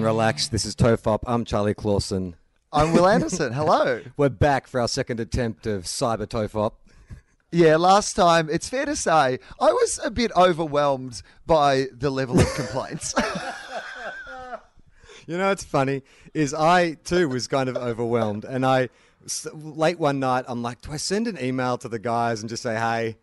Everyone relax. This is Tofop. I'm Charlie Clausen. I'm Wil Anderson. Hello. We're back for our second attempt of Cyber Tofop. Yeah, last time, it's fair to say, I was a bit overwhelmed by the level of complaints. You know what's funny is I too was kind of overwhelmed, and I s- late one night I'm like, do I send an email to the guys and just say, hey,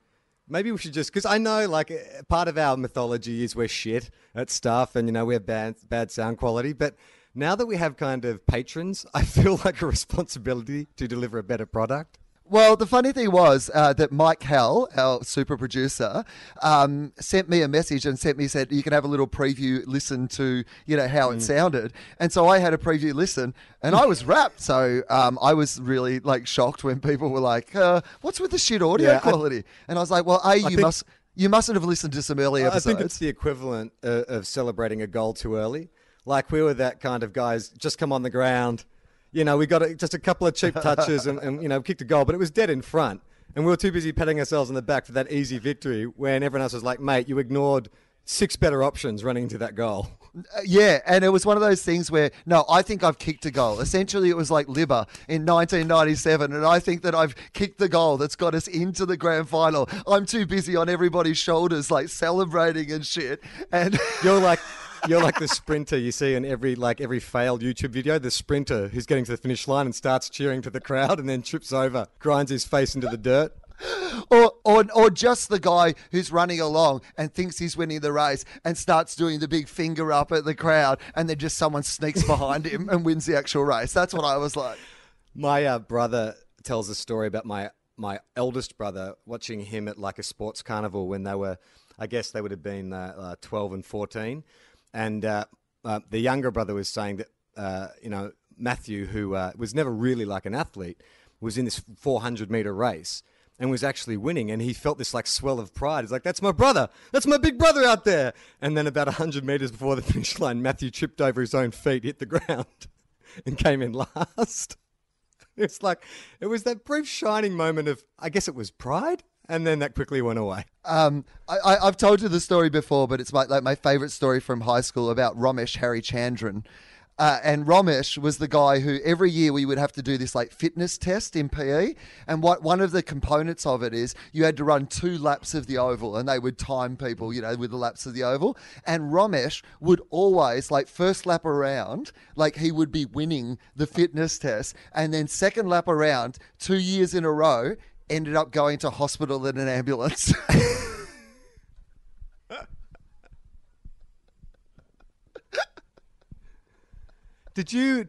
maybe we should just because I know like part of our mythology is we're shit at stuff, and you know we have bad bad sound quality, but. Now that we have kind of patrons, I feel like a responsibility to deliver a better product. Well, the funny thing was uh, that Mike Howell, our super producer, um, sent me a message and sent me said you can have a little preview listen to you know how it sounded, and so I had a preview listen and I was rapt. So um, I was really like shocked when people were like, uh, "What's with the shit audio Yeah, I- quality?" and I was like, "Well, a you think- must." You mustn't have listened to some early episodes." I think it's the equivalent uh, of celebrating a goal too early. Like we were that kind of guys, just come on the ground. You know, we got a, just a couple of cheap touches and, and, you know, kicked a goal, but it was dead in front. And we were too busy patting ourselves on the back for that easy victory when everyone else was like, mate, you ignored six better options running into that goal. Uh, yeah, and it was one of those things where no, I think I've kicked a goal. Essentially, it was like Libba in 1997, and I think that I've kicked the goal that's got us into the grand final. I'm too busy on everybody's shoulders, like celebrating and shit. And You're like. You're like the sprinter you see in every like every failed YouTube video. The sprinter who's getting to the finish line and starts cheering to the crowd and then trips over, grinds his face into the dirt. or, or or just the guy who's running along and thinks he's winning the race and starts doing the big finger up at the crowd, and then just someone sneaks behind him and wins the actual race. That's what I was like. My uh, brother tells a story about my my eldest brother watching him at like a sports carnival when they were, I guess they would have been uh, uh, twelve and fourteen, and uh, uh, the younger brother was saying that uh, you know Matthew, who uh, was never really like an athlete, was in this four hundred meter race. And was actually winning, and he felt this like swell of pride. He's like, "That's my brother. That's my big brother out there." And then, about hundred meters before the finish line, Matthew tripped over his own feet, hit the ground, and came in last. It's like it was that brief shining moment of I guess it was pride, and then that quickly went away. Um, I, I've told you the story before, but it's my, like my favorite story from high school about Ramesh Harry Chandran. Uh, and Ramesh was the guy who every year we would have to do this like fitness test in PE. And what one of the components of it is you had to run two laps of the oval and they would time people, you know, with the laps of the oval. And Ramesh would always, like, first lap around, like he would be winning the fitness test. And then second lap around, two years in a row, ended up going to hospital in an ambulance. Did you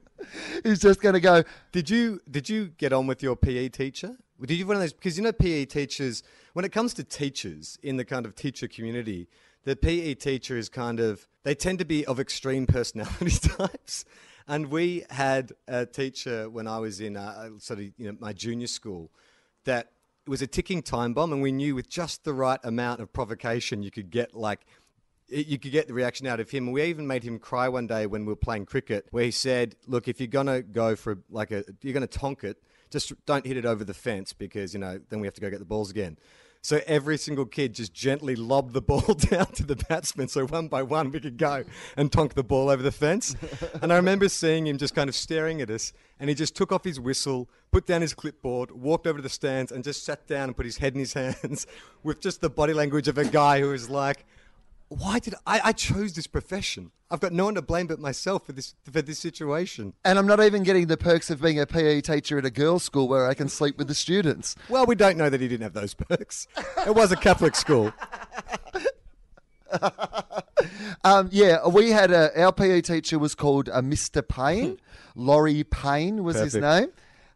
He's just going to go, did you did you get on with your PE teacher? Did you have one of those because you know PE teachers when it comes to teachers in the kind of teacher community, the PE teacher is kind of they tend to be of extreme personality types. And we had a teacher when I was in uh, sort of you know my junior school that it was a ticking time bomb, and we knew with just the right amount of provocation you could get like you could get the reaction out of him. And we even made him cry one day when we were playing cricket, where he said, "Look, if you're gonna go for like a, you're gonna tonk it, just don't hit it over the fence because you know then we have to go get the balls again." So every single kid just gently lobbed the ball down to the batsman, so one by one we could go and tonk the ball over the fence. and I remember seeing him just kind of staring at us, and he just took off his whistle, put down his clipboard, walked over to the stands, and just sat down and put his head in his hands with just the body language of a guy who was like why did I, I chose this profession? I've got no one to blame but myself for this for this situation. and I'm not even getting the perks of being a PE teacher at a girls' school where I can sleep with the students. Well, we don't know that he didn't have those perks. It was a Catholic school. Um, yeah, we had a our PE teacher was called uh, Mr. Payne. Laurie Payne was his name,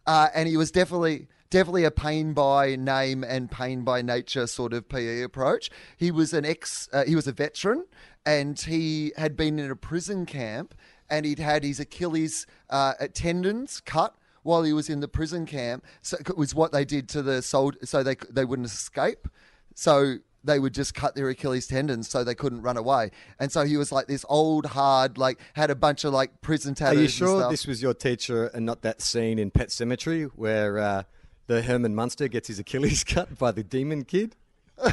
uh, and he was definitely definitely a pain by name and pain by nature sort of PE approach. He was an ex, uh, he was a veteran, and he had been in a prison camp, and he'd had his Achilles uh, tendons cut while he was in the prison camp. So it was what they did to the sold, so they they wouldn't escape. So they would just cut their Achilles tendons so they couldn't run away. And so he was like this old, hard, like had a bunch of like prison tattoos. Are you and sure stuff. this was your teacher and not that scene in Pet Sematary where uh, the Herman Munster gets his Achilles cut by the demon kid?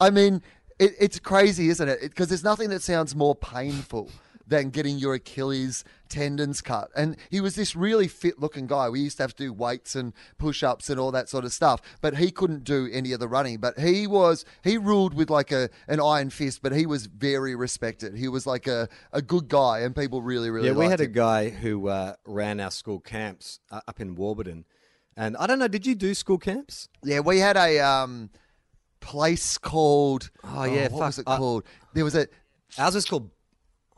I mean, it, it's crazy, isn't it? Because there's nothing that sounds more painful than getting your Achilles tendons cut. And he was this really fit looking guy. We used to have to do weights and push ups and all that sort of stuff. But he couldn't do any of the running. But he was, he ruled with like a an iron fist, but he was very respected. He was like a, a good guy and people really, really yeah, we had a guy who uh, ran our school camps uh, up in Warburton. And I don't know, did you do school camps? Yeah, we had a um, place called. Oh, yeah, what fuck. was it Uh, called? There was a. Ours was called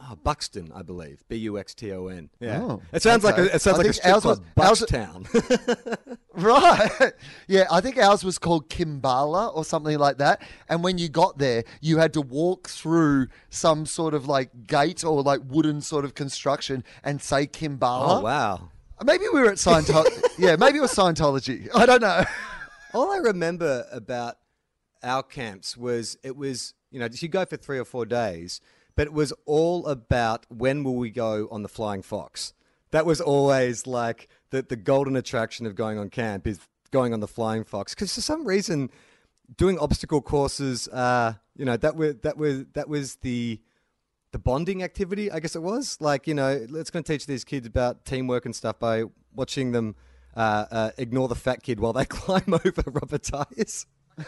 oh, Buxton, I believe. B U X T O N. Yeah. Oh, it sounds like a, it sounds I like a strip ours club, ours- Buxtown. Right. yeah, I think ours was called Kimbala or something like that. And when you got there, you had to walk through some sort of like gate or like wooden sort of construction and say Kimbala. oh wow. Maybe we were at Scientology. yeah, maybe it was Scientology. I don't know. All I remember about our camps was it was, you know, you go for three or four days, but it was all about when will we go on the Flying Fox. That was always like the, the golden attraction of going on camp is going on the Flying Fox. Because for some reason, doing obstacle courses, uh, you know, that was that was that was the the bonding activity, I guess it was. Like, you know, it's going to teach these kids about teamwork and stuff by watching them uh, uh, ignore the fat kid while they climb over rubber tires.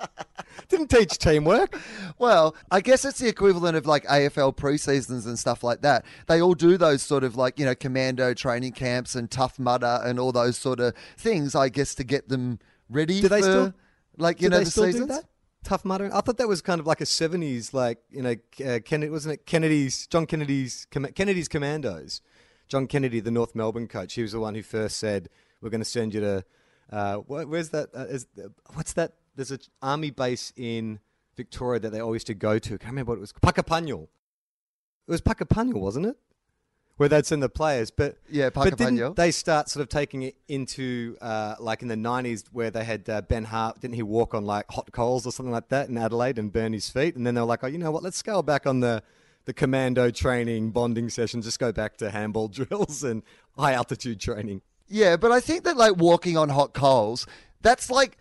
Didn't teach teamwork. Well, I guess it's the equivalent of like AFL preseasons and stuff like that. They all do those sort of like, you know, commando training camps and tough mudder and all those sort of things, I guess, to get them ready Do they for, still- like, you know, they the still seasons. do that? Tough Mudder. I thought that was kind of like a '70s, like you know, uh, Kennedy wasn't it? Kennedy's John Kennedy's Kennedy's Commandos. John Kennedy, the North Melbourne coach, he was the one who first said, "We're going to send you to uh, where's that? Uh, is, what's that? There's an army base in Victoria that they always used to go to. I can't remember what it was. Puckapunyal. It was Puckapunyal, wasn't it? Where they'd send the players, but Yeah, but didn't they start sort of taking it into uh, like in the '90s where they had uh, Ben Hart? Didn't he walk on like hot coals or something like that in Adelaide and burn his feet? And then they were like, oh, you know what? Let's scale back on the the commando training bonding sessions. Just go back to handball drills and high altitude training. Yeah, but I think that like walking on hot coals, that's like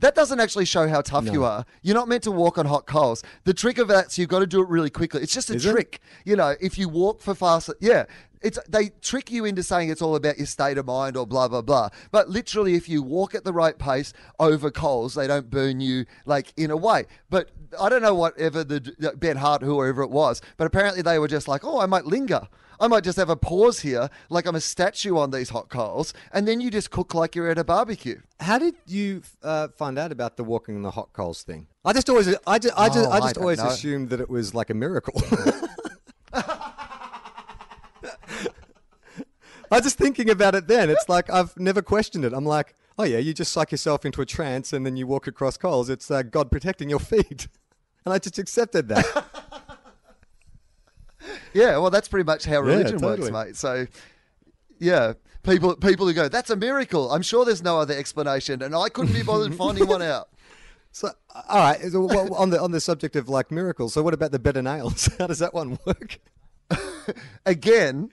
that doesn't actually show how tough you are. You're not meant to walk on hot coals. The trick of that's you've got to do it really quickly. It's just a Is it? trick. You know, if you walk for faster, yeah. It's they trick you into saying it's all about your state of mind or blah blah blah. But literally, if you walk at the right pace over coals, they don't burn you like in a way. But I don't know whatever the uh, Ben Hart, whoever it was, but apparently they were just like, oh, I might linger. I might just have a pause here, like I'm a statue on these hot coals, and then you just cook like you're at a barbecue. How did you uh, find out about the walking on the hot coals thing? I just always, I just, I just, Oh, I I just don't always know. assumed that it was like a miracle. I was just thinking about it then. It's like I've never questioned it. I'm like, oh yeah, you just psych yourself into a trance and then you walk across coals. It's uh, God protecting your feet, and I just accepted that. Yeah, well, that's pretty much how religion totally. works, mate. So, yeah, people people who go, that's a miracle. I'm sure there's no other explanation, and I couldn't be bothered finding one out. So, all right, so, well, on the on the subject of like miracles. So, what about the better nails? How does that one work? Again,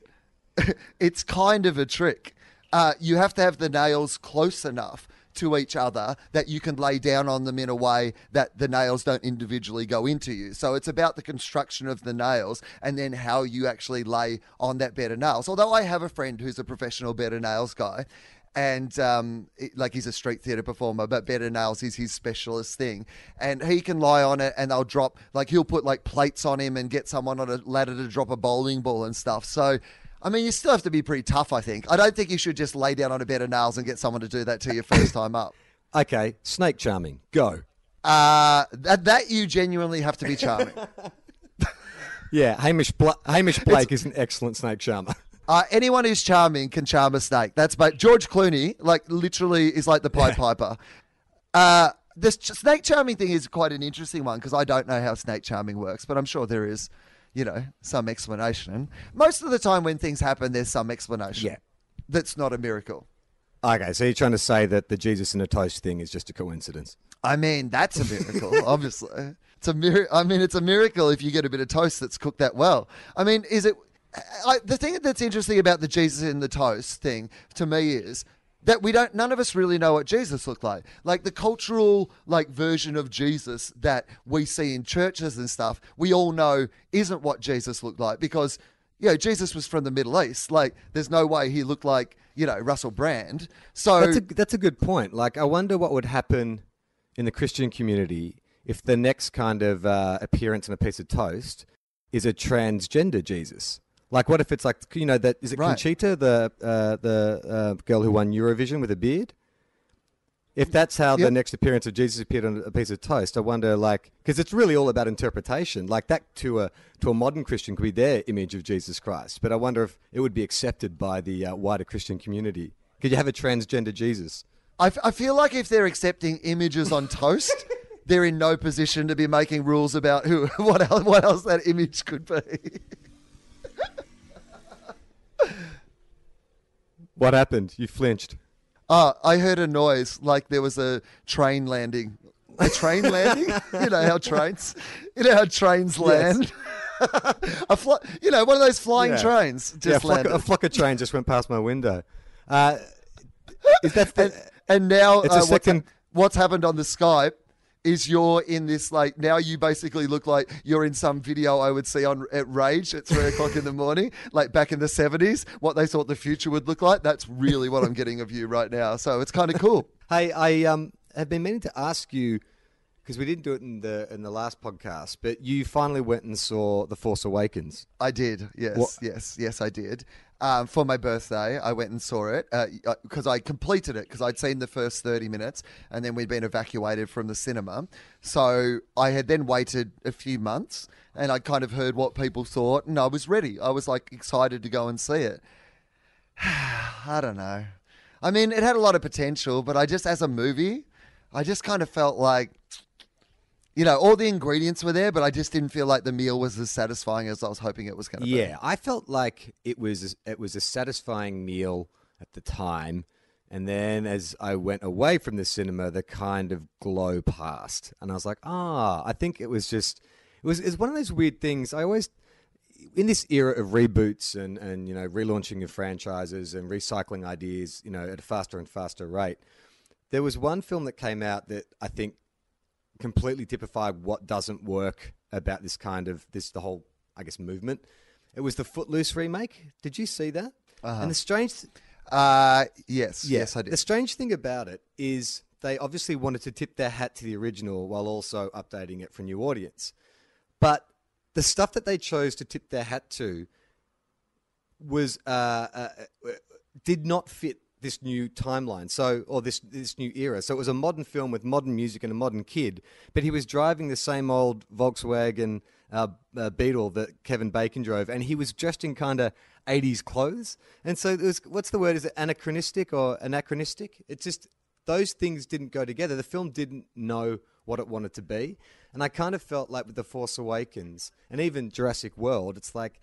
it's kind of a trick. Uh, you have to have the nails close enough to each other that you can lay down on them in a way that the nails don't individually go into you. So it's about the construction of the nails and then how you actually lay on that bed of nails. Although I have a friend who's a professional bed of nails guy. And um, it- like he's a street theatre performer, but better nails is his specialist thing. And he can lie on it, and they'll drop like he'll put like plates on him and get someone on a ladder to drop a bowling ball and stuff. So I mean, you still have to be pretty tough, I think. I don't think you should just lay down on a bed of nails and get someone to do that to you first time up. Okay, snake charming, go. Uh, that that you genuinely have to be charming. Yeah, Hamish Bla- Hamish Blake is an excellent snake charmer. Uh, anyone who's charming can charm a snake. That's but George Clooney, like literally, is like the Pied Piper. Uh, this ch- snake charming thing is quite an interesting one because I don't know how snake charming works, but I'm sure there is, you know, some explanation. Most of the time, when things happen, there's some explanation. Yeah. that's not a miracle. Okay, so you're trying to say that the Jesus in a toast thing is just a coincidence? I mean, that's a miracle, obviously. It's a mir- I mean, it's a miracle if you get a bit of toast that's cooked that well. I mean, is it? I, the thing that's interesting about the Jesus in the toast thing to me is that we don't. None of us really know what Jesus looked like. Like the cultural like version of Jesus that we see in churches and stuff. We all know isn't what Jesus looked like because you know Jesus was from the Middle East. Like, there's no way he looked like you know Russell Brand. So That's a that's a good point. Like, I wonder what would happen in the Christian community if the next kind of uh, appearance on a piece of toast is a transgender Jesus. Like, what if it's like you know that is it Right. Conchita, the uh, the uh, girl who won Eurovision with a beard? If that's how the next appearance of Jesus appeared on a piece of toast, I wonder, like, because it's really all about interpretation. Like that to a to a modern Christian could be their image of Jesus Christ, but I wonder if it would be accepted by the uh, wider Christian community. Could you have a transgender Jesus? I, f- I feel like if they're accepting images on toast, they're in no position to be making rules about who what else, what else that image could be. What happened? You flinched. Uh, I heard a noise like there was a train landing. A train landing? You know how trains, you know how trains land. a fly, you know, one of those flying Yeah. trains just yeah, a flock, landed. a flock of trains just went past my window. Uh, is that the, and, and now It's a uh, what's, second- what's happened on the Skype is you're in this like now you basically look like you're in some video I would see on at Rage at three o'clock in the morning, like back in the seventies, what they thought the future would look like. That's really what I'm getting of you right now. So it's kind of cool. Hey, I um, have been meaning to ask you because we didn't do it in the in the last podcast, but you finally went and saw The Force Awakens. I did. Yes, What- yes, yes, I did. Um, for my birthday, I went and saw it because I completed it because I'd seen the first 30 minutes and then we'd been evacuated from the cinema. So I had then waited a few months and I kind of heard what people thought and I was ready. I was like excited to go and see it. I don't know. I mean, it had a lot of potential, but I just, as a movie, I just kind of felt like you know, all the ingredients were there, but I just didn't feel like the meal was as satisfying as I was hoping it was going to be. Yeah, I felt like it was it was a satisfying meal at the time, and then as I went away from the cinema, the kind of glow passed, and I was like, ah, I think it was just it was it's one of those weird things. I always in this era of reboots and and you know relaunching of franchises and recycling ideas, you know, at a faster and faster rate. There was one film that came out that I think completely typified what doesn't work about this kind of this the whole I guess movement. It was the Footloose remake. Did you see that? And the strange, Uh, yes, yeah, yes, I did. The strange thing about it is they obviously wanted to tip their hat to the original while also updating it for a new audience. But the stuff that they chose to tip their hat to was uh, uh, uh, did not fit this new timeline. So, or this this new era. So it was a modern film with modern music and a modern kid, but he was driving the same old Volkswagen uh, uh, Beetle that Kevin Bacon drove, and he was dressed in kind of. 80s clothes and so it was what's the word is it anachronistic or anachronistic it's just those things didn't go together the film didn't know what it wanted to be and i kind of felt like with the force awakens and even jurassic world it's like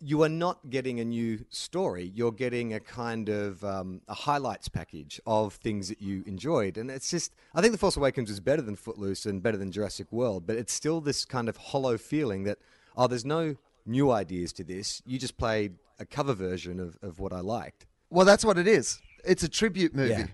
you are not getting a new story. You're getting a kind of um, a highlights package of things that you enjoyed, and it's just. I think The Force Awakens is better than Footloose and better than Jurassic World, but it's still this kind of hollow feeling that oh, there's no new ideas to this. You just played a cover version of, of what I liked. Well, that's what it is. It's a tribute movie. Yeah.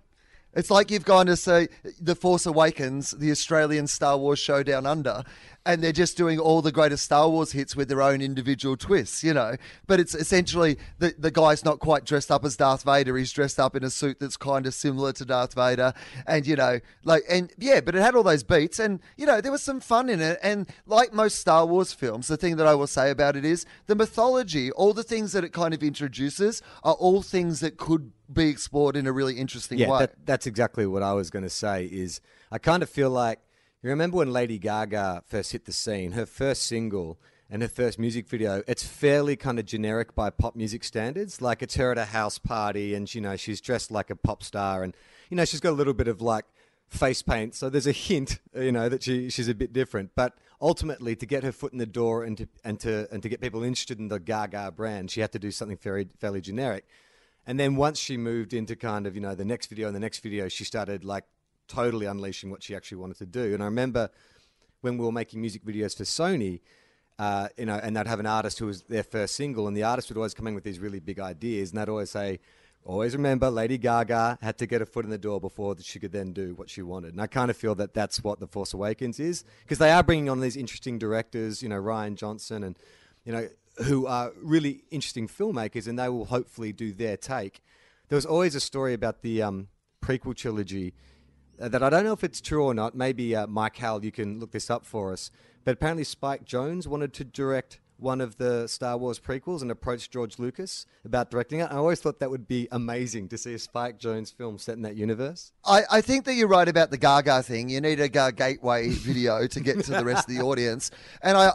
It's like you've gone to see The Force Awakens, the Australian Star Wars show down under, and they're just doing all the greatest Star Wars hits with their own individual twists, you know. But it's essentially the, the guy's not quite dressed up as Darth Vader. He's dressed up in a suit that's kind of similar to Darth Vader. And, you know, like, and yeah, but it had all those beats, and, you know, there was some fun in it. And like most Star Wars films, the thing that I will say about it is the mythology, all the things that it kind of introduces are all things that could be explored in a really interesting Yeah, way. that, that's exactly what I was going to say. Is I kind of feel like you remember when Lady Gaga first hit the scene, her first single and her first music video. It's fairly kind of generic by pop music standards. Like it's her at a house party, and you know she's dressed like a pop star, and you know she's got a little bit of like face paint. So there's a hint, you know, that she she's a bit different. But ultimately, to get her foot in the door and to and to and to get people interested in the Gaga brand, she had to do something very fairly generic. And then once she moved into kind of, you know, the next video and the next video, she started like totally unleashing what she actually wanted to do. And I remember when we were making music videos for Sony, uh, you know, and they'd have an artist who was their first single, and the artist would always come in with these really big ideas, and they'd always say, always remember Lady Gaga had to get her foot in the door before that she could then do what she wanted. And I kind of feel that that's what The Force Awakens is, because they are bringing on these interesting directors, you know, Rian Johnson and, you know, who are really interesting filmmakers, and they will hopefully do their take. There was always a story about the um, prequel trilogy uh, that I don't know if it's true or not. Maybe uh, Mike Howell, you can look this up for us. But apparently, Spike Jonze wanted to direct one of the Star Wars prequels and approached George Lucas about directing it. I always thought that would be amazing to see a Spike Jonze film set in that universe. I, I think that you're right about the Gaga thing. You need a Ga- gateway video to get to the rest of the audience, and I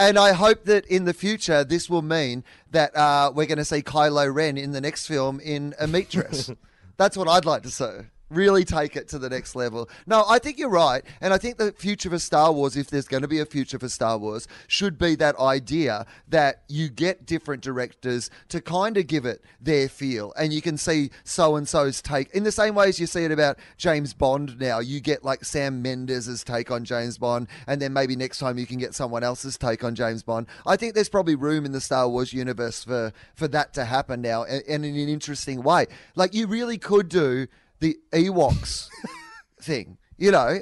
and I hope that in the future this will mean that uh, we're going to see Kylo Ren in the next film in a meat dress. That's what I'd like to see. Really take it to the next level. No, I think you're right. And I think the future for Star Wars, if there's going to be a future for Star Wars, should be that idea that you get different directors to kind of give it their feel. And you can see so and so's take. In the same way as you see it about James Bond now, you get like Sam Mendes' take on James Bond. And then maybe next time you can get someone else's take on James Bond. I think there's probably room in the Star Wars universe for, for that to happen now and, and in an interesting way. Like, you really could do the Ewoks thing. You know,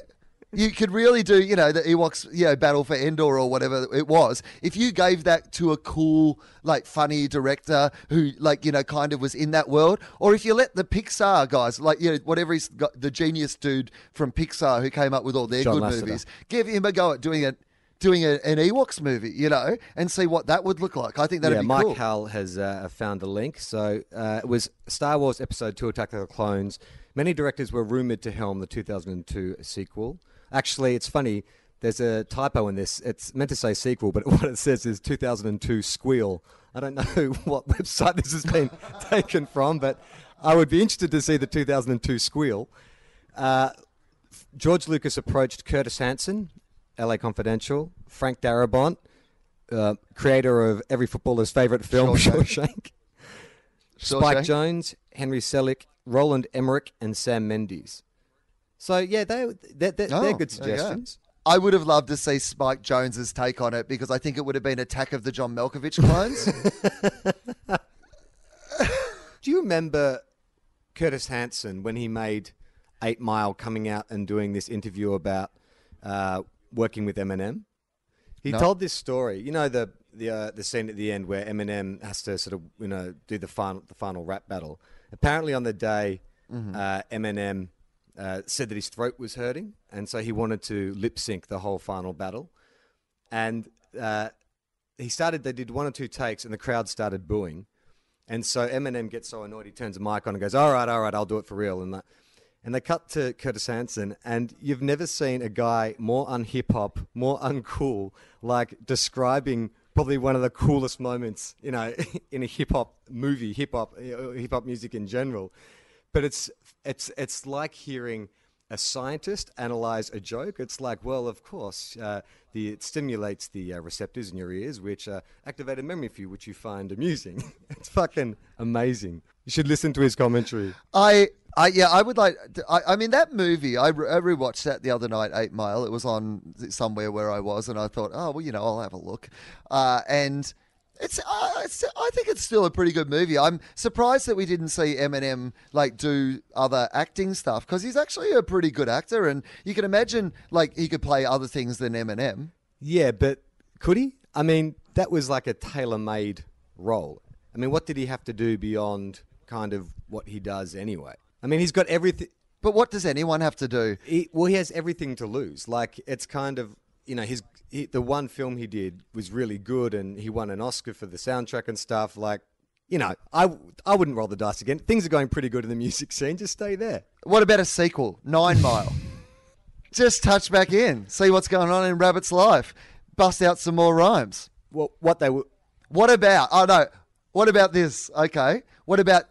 you could really do, you know, the Ewoks, you know, Battle for Endor or whatever it was. If you gave that to a cool, like, funny director who, like, you know, kind of was in that world, or if you let the Pixar guys, like, you know, whatever he's got, the genius dude from Pixar who came up with all their John good Lasseter. movies, give him a go at doing it. Doing a, an Ewoks movie, you know, and see what that would look like. I think that'd yeah, be Mike cool. Howell has uh, found a link. So uh, it was Star Wars Episode 2 Attack of the Clones. Many directors were rumored to helm the 2002 sequel. Actually, it's funny. There's a typo in this. It's meant to say sequel, but what it says is 2002 Squeal. I don't know what website this has been taken from, but I would be interested to see the 2002 Squeal. Uh, George Lucas approached Curtis Hanson, LA Confidential, Frank Darabont, uh, creator of every footballer's favorite film, Shawshank. Shawshank, Spike Jonze, Henry Selick, Roland Emmerich, and Sam Mendes. So yeah, they they're, they're, Oh, they're good suggestions. I would have loved to see Spike Jonze's take on it because I think it would have been Attack of the John Malkovich clones. Do you remember Curtis Hanson when he made Eight Mile coming out and doing this interview about uh, working with Eminem? He No. told this story. You know the the uh, the scene at the end where Eminem has to sort of you know do the final the final rap battle. Apparently on the day, uh, Eminem uh, said that his throat was hurting, and so he wanted to lip sync the whole final battle. And uh, he started. They did one or two takes, and the crowd started booing. And so Eminem gets so annoyed, he turns the mic on and goes, "All right, all right, I'll do it for real." And that, and they cut to Curtis Hanson, and you've never seen a guy more unhip hop, more uncool, like describing probably one of the coolest moments, you know, in a hip hop movie, hip hop, hip hop music in general. But it's it's it's like hearing a scientist analyze a joke. It's like, well, of course, uh, the it stimulates the uh, receptors in your ears, which uh, activate a memory for you, which you find amusing. it's fucking amazing. You should listen to his commentary. I, I, yeah, I would like. I, I mean, that movie. I, re- I rewatched that the other night. Eight Mile. It was on somewhere where I was, and I thought, oh well, you know, I'll have a look. Uh, and it's, uh, it's, I think it's still a pretty good movie. I'm surprised that we didn't see Eminem like do other acting stuff because he's actually a pretty good actor, and you can imagine like he could play other things than Eminem. Yeah, but could he? I mean, that was like a tailor-made role. I mean, what did he have to do beyond kind of what he does anyway? I mean, he's got everything. But what does anyone have to do? He, well, he has everything to lose. Like it's kind of you know his he, the one film he did was really good, and he won an Oscar for the soundtrack and stuff. Like you know, I I wouldn't roll the dice again. Things are going pretty good in the music scene. Just stay there. What about a sequel? Nine Mile. Just touch back in, see what's going on in Rabbit's life, bust out some more rhymes. Well, what they were. What about? Oh no. What about this? Okay. What about?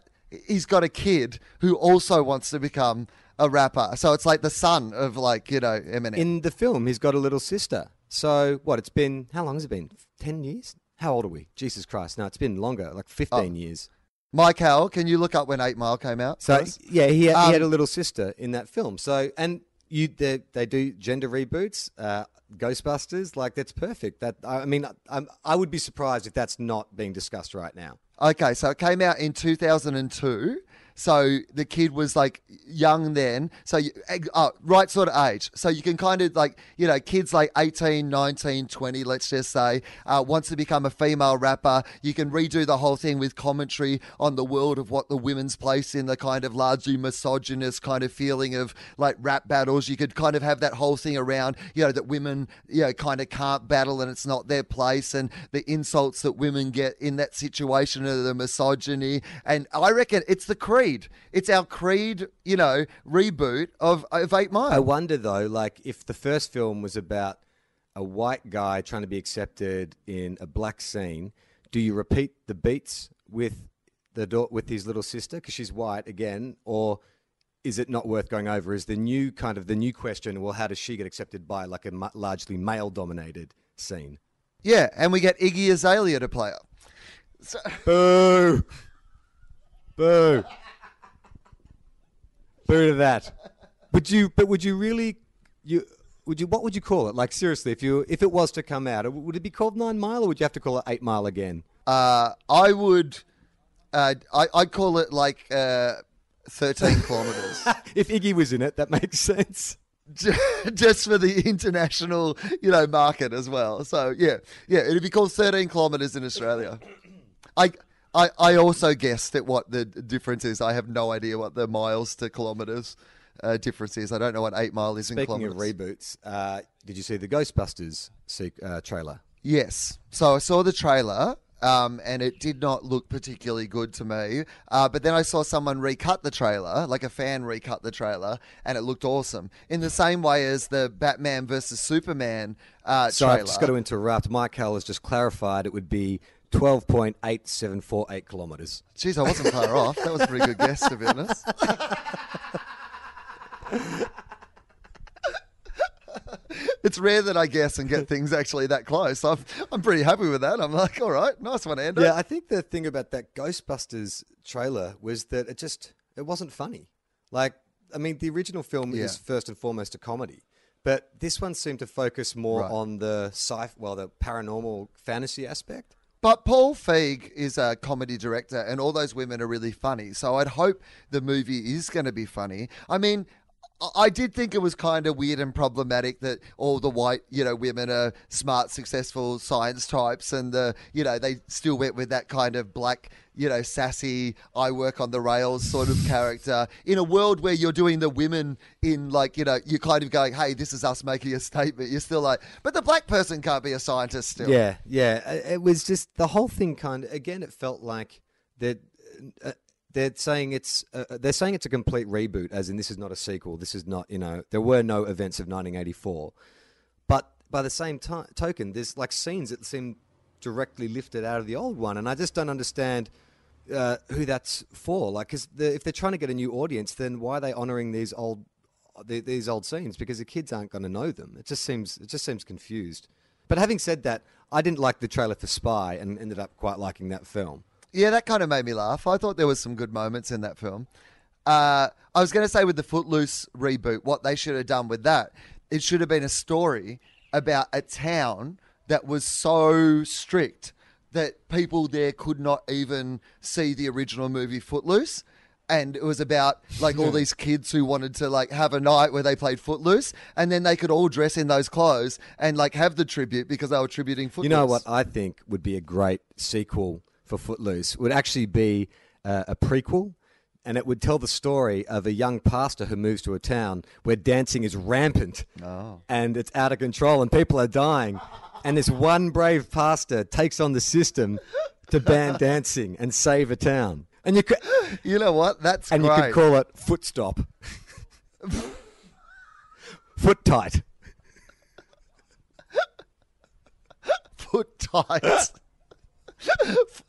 He's got a kid who also wants to become a rapper. So it's like the son of like you know Eminem. In the film, he's got a little sister. So what? It's been how long has it been? Ten years? How old are we? Jesus Christ! No, it's been longer, like fifteen years. Mike Howell, can you look up when Eight Mile came out? So yeah, he, had- Um, he had a little sister in that film. So and you they, they do gender reboots, uh, Ghostbusters, like that's perfect. That I mean, I, I would be surprised if that's not being discussed right now. Okay, so it came out in 2002. So the kid was like young then. So you, uh, right sort of age. So you can kind of like, you know, kids like 18, 19, 20, let's just say, uh, wants to become a female rapper. You can redo the whole thing with commentary on the world of what the women's place in the kind of largely misogynist kind of feeling of like rap battles. You could kind of have that whole thing around, you know, that women, you know, kind of can't battle and it's not their place and the insults that women get in that situation of the misogyny. And I reckon it's the Creed. It's our Creed, you know, reboot of, of Eight Mile. I wonder though, like if the first film was about a white guy trying to be accepted in a black scene, do you repeat the beats with the da- with his little sister because she's white again, or is it not worth going over? Is the new kind of the new question? Well, how does she get accepted by like a mu- largely male dominated scene? yeah, and we get Iggy Azalea to play her. Boo! Boo! Boo to that. Would you? But would you really? You would you? What would you call it? Like seriously, if you if it was to come out, would it be called Nine Mile, or would you have to call it Eight Mile again? Uh, I would, uh, I, I'd call it like uh, 13 kilometers. If Iggy was in it, that makes sense. just for the international, you know, market as well. So yeah, yeah, it'd be called 13 kilometers in Australia. I, I, I also guessed at what the difference is. I have no idea what the miles to kilometers uh, difference is. I don't know what eight mile is in Speaking of kilometers. reboots, uh, did you see the Ghostbusters uh, trailer? Yes. So I saw the trailer. Um, and it did not look particularly good to me. Uh, but then I saw someone recut the trailer, like a fan recut the trailer, and it looked awesome. In the same way as the Batman versus Superman uh, Sorry, trailer. I've just got to interrupt. Mike Howell has just clarified it would be twelve point eight seven four eight kilometres. Jeez, I wasn't far off. That was a pretty good guess, to be honest. it's rare that I guess and get things actually that close. I'm, I'm pretty happy with that. I'm like, all right, nice one, Andrew. Yeah, I think the thing about that Ghostbusters trailer was that it just it wasn't funny. Like, I mean, the original film Yeah. is first and foremost a comedy, but this one seemed to focus more Right. on the sci well, the paranormal fantasy aspect. But Paul Feig is a comedy director, and all those women are really funny. So I'd hope the movie is going to be funny. I mean, I- did think it was kind of weird and problematic that all the white, you know, women are smart, successful science types, and the, you know, they still went with that kind of black, you know, sassy, I work on the rails sort of character in a world where you're doing the women in like, you know, you're kind of going, hey, this is us making a statement. You're still like, but the black person can't be a scientist still. Yeah, yeah. It was just the whole thing. Kind of again, it felt like that. Uh, they're saying it's uh, they're saying it's a complete reboot, as in this is not a sequel. This is not you know there were no events of 1984, but by the same ti token, there's like scenes that seem directly lifted out of the old one, and I just don't understand uh, who that's for. Like, because the, if they're trying to get a new audience, then why are they honouring these old the, these old scenes? Because the kids aren't going to know them. It just seems it just seems confused. But having said that, I didn't like the trailer for Spy, and ended up quite liking that film. Yeah, that kind of made me laugh. I thought there was some good moments in that film. Uh, I was going to say with the Footloose reboot, what they should have done with that, it should have been a story about a town that was so strict that people there could not even see the original movie Footloose. And it was about like all these kids who wanted to like have a night where they played Footloose, and then they could all dress in those clothes and like have the tribute because they were tributing Footloose. You know what I think would be a great sequel for Footloose would actually be uh, a prequel, and it would tell the story of a young pastor who moves to a town where dancing is rampant and it's out of control and people are dying, and this one brave pastor takes on the system to ban dancing and save a town. And you could, You know what? That's and you could call it foot stop. foot tight. foot tight.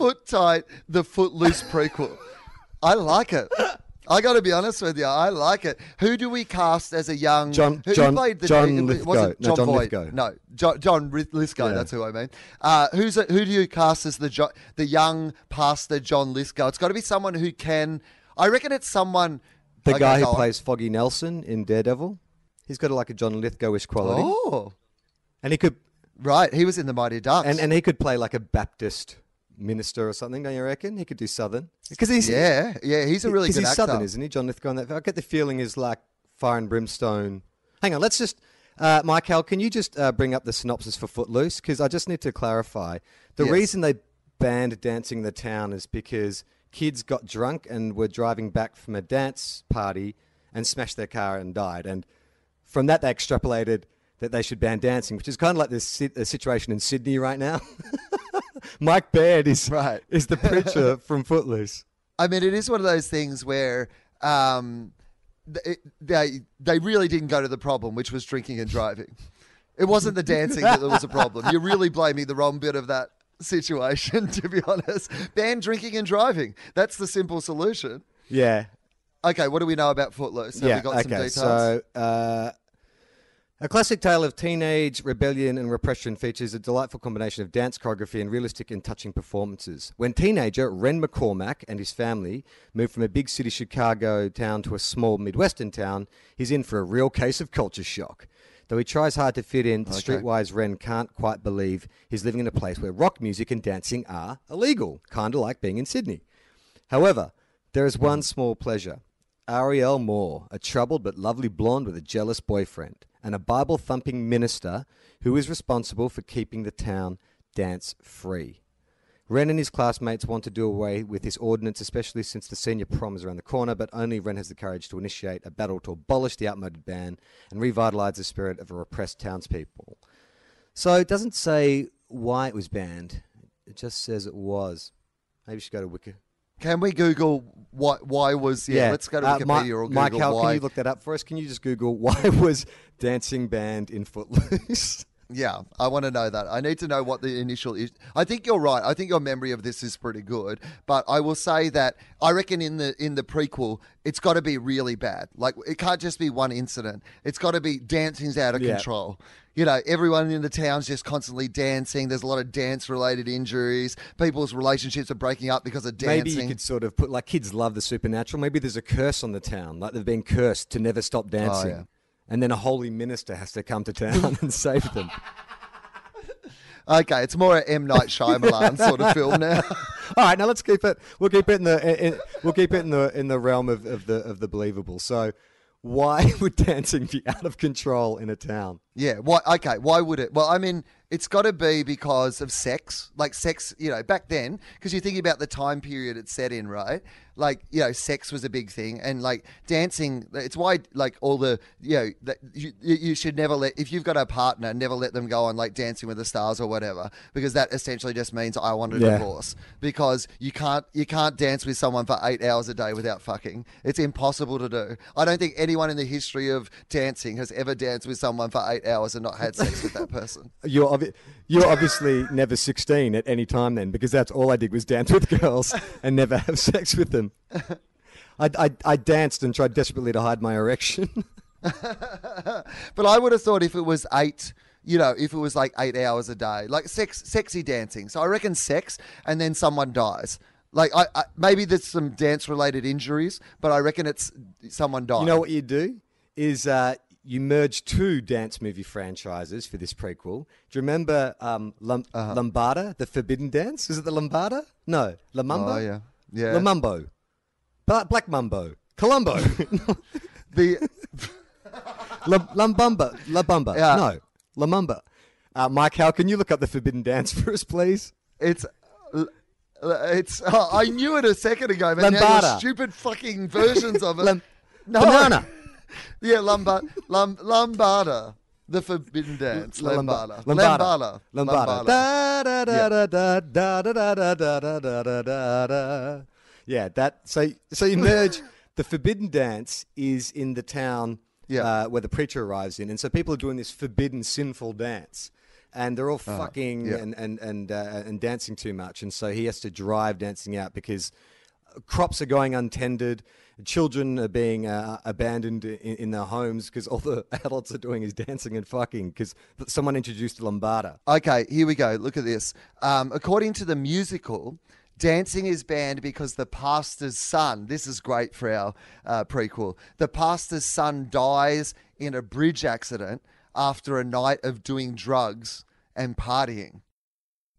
foot tight. The Footloose prequel. I like it. I got to be honest with you. I like it. Who do we cast as a young John- Who, who John- played the John it Lithgow. wasn't No, John, Jon Voight. Lithgow. No, John, John Lithgow. Yeah. That's who I mean. Uh, who's a, who do you cast as the jo- the young pastor John Lithgow? It's got to be someone who can. I reckon it's someone. The Okay, guy who on. plays Foggy Nelson in Daredevil. He's got a, like a John Lithgowish quality, Oh, and he could right. He was in the Mighty Ducks. and, and he could play like a Baptist minister or something. Don't you reckon? He could do Southern because he's yeah, yeah. He's a really good he's actor. Southern, isn't he? John Lithgow. That, I get the feeling is like fire and brimstone. Hang on, let's just. Uh, Michael, can you just uh, bring up the synopsis for Footloose? Because I just need to clarify. The Yes. reason they banned dancing in the town is because kids got drunk and were driving back from a dance party and smashed their car and died. And from that, they extrapolated that they should ban dancing, which is kind of like this the situation in Sydney right now. Mike Baird is Right. is the preacher from Footloose. I mean, it is one of those things where um, th- it, they they really didn't go to the problem, which was drinking and driving. It wasn't the dancing that was a problem. You're really blaming the wrong bit of that situation, to be honest. Ban drinking and driving. That's the simple solution. Yeah, Okay, what do we know about Footloose? Have yeah. we got okay, some details? so uh, a classic tale of teenage rebellion and repression features a delightful combination of dance choreography and realistic and touching performances. When teenager Ren McCormack and his family moved from a big city Chicago town to a small Midwestern town, he's in for a real case of culture shock. Though he tries hard to fit in, the streetwise Ren can't quite believe he's living in a place where rock music and dancing are illegal, kind of like being in Sydney. However, there is one small pleasure. Ariel Moore, a troubled but lovely blonde with a jealous boyfriend, and a Bible thumping minister who is responsible for keeping the town dance free. Ren and his classmates want to do away with this ordinance, especially since the senior prom is around the corner, but only Ren has the courage to initiate a battle to abolish the outmoded ban and revitalize the spirit of a repressed townspeople. So it doesn't say why it was banned, it just says it was. Maybe you should go to Wiki. Can we Google what why was yeah? let's go to Uh, Wikipedia Mi- or Google Mike, how why. can you look that up for us? Can you just Google why was dancing banned in Footloose? Yeah, I want to know that. I need to know what the initial is. I think you're right. I think your memory of this is pretty good, but I will say that I reckon in the in the prequel, it's got to be really bad. Like it can't just be one incident. It's got to be dancing's out of Yeah. control. You know, everyone in the town's just constantly dancing. There's a lot of dance related injuries. People's relationships are breaking up because of dancing. Maybe you could sort of put like kids love the supernatural. Maybe there's a curse on the town, like they've been cursed to never stop oh, dancing, Oh, yeah. and then a holy minister has to come to town and save them. Okay, it's more an M Night Shyamalan sort of film now. All right, now let's keep it. We'll keep it in the. In, we'll keep it in the in the realm of, of the of the believable. So, why would dancing be out of control in a town? Yeah. Why? Okay. Why would it? Well, I mean, it's got to be because of sex. Like sex, you know, back then, because you're thinking about the time period it's set in, right? Like, you know, sex was a big thing, and like dancing. It's why, like, all the, you know, that you, should never let if you've got a partner, never let them go on like Dancing with the Stars or whatever, because that essentially just means I want a Yeah. divorce. Because you can't you can't dance with someone for eight hours a day without fucking. It's impossible to do. I don't think anyone in the history of dancing has ever danced with someone for eight hours and not had sex with that person. You're you're obviously never 16 at any time then, because that's all I did was dance with girls and never have sex with them. I, I, I danced and tried desperately to hide my erection. But I would have thought if it was eight, you know, if it was like eight hours a day, like sex, sexy dancing. So I reckon sex, and then someone dies. Like I, I maybe there's some dance related injuries, but I reckon it's someone died. You know what you do is uh, you merge two dance movie franchises for this prequel. Do you remember um, Lum- Uh-huh. Lambada, the Forbidden Dance? Is it the Lambada? No, La Mumbo. Oh yeah, yeah. La Mumbo, Black Mumbo, Columbo, the La Lambumba, La Bumba. Yeah. No, La Mumba. Uh, Mike, how can you look up the Forbidden Dance for us, please? It's. It's. oh, I knew it a second ago, but now your stupid fucking versions of it. Lam- no. Banana. Yeah, lumbar, lum, lumbada. The forbidden dance. Lambada. Lambada. Lambada. Lambada. Da, da, da, da, da, da, da, da, da, da, da, da, da, da. Yeah, that. So, so you merge. the forbidden dance is in the town Yeah. uh, where the preacher arrives in, and so people are doing this forbidden, sinful dance, and they're all fucking yeah. and and and uh, and dancing too much, and so he has to drive dancing out because crops are going untended. Children are being uh, abandoned in, in their homes because all the adults are doing is dancing and fucking because someone introduced Lambada. Okay, here we go. Look at this. Um, according to the musical, dancing is banned because the pastor's son, this is great for our uh, prequel, the pastor's son dies in a bridge accident after a night of doing drugs and partying.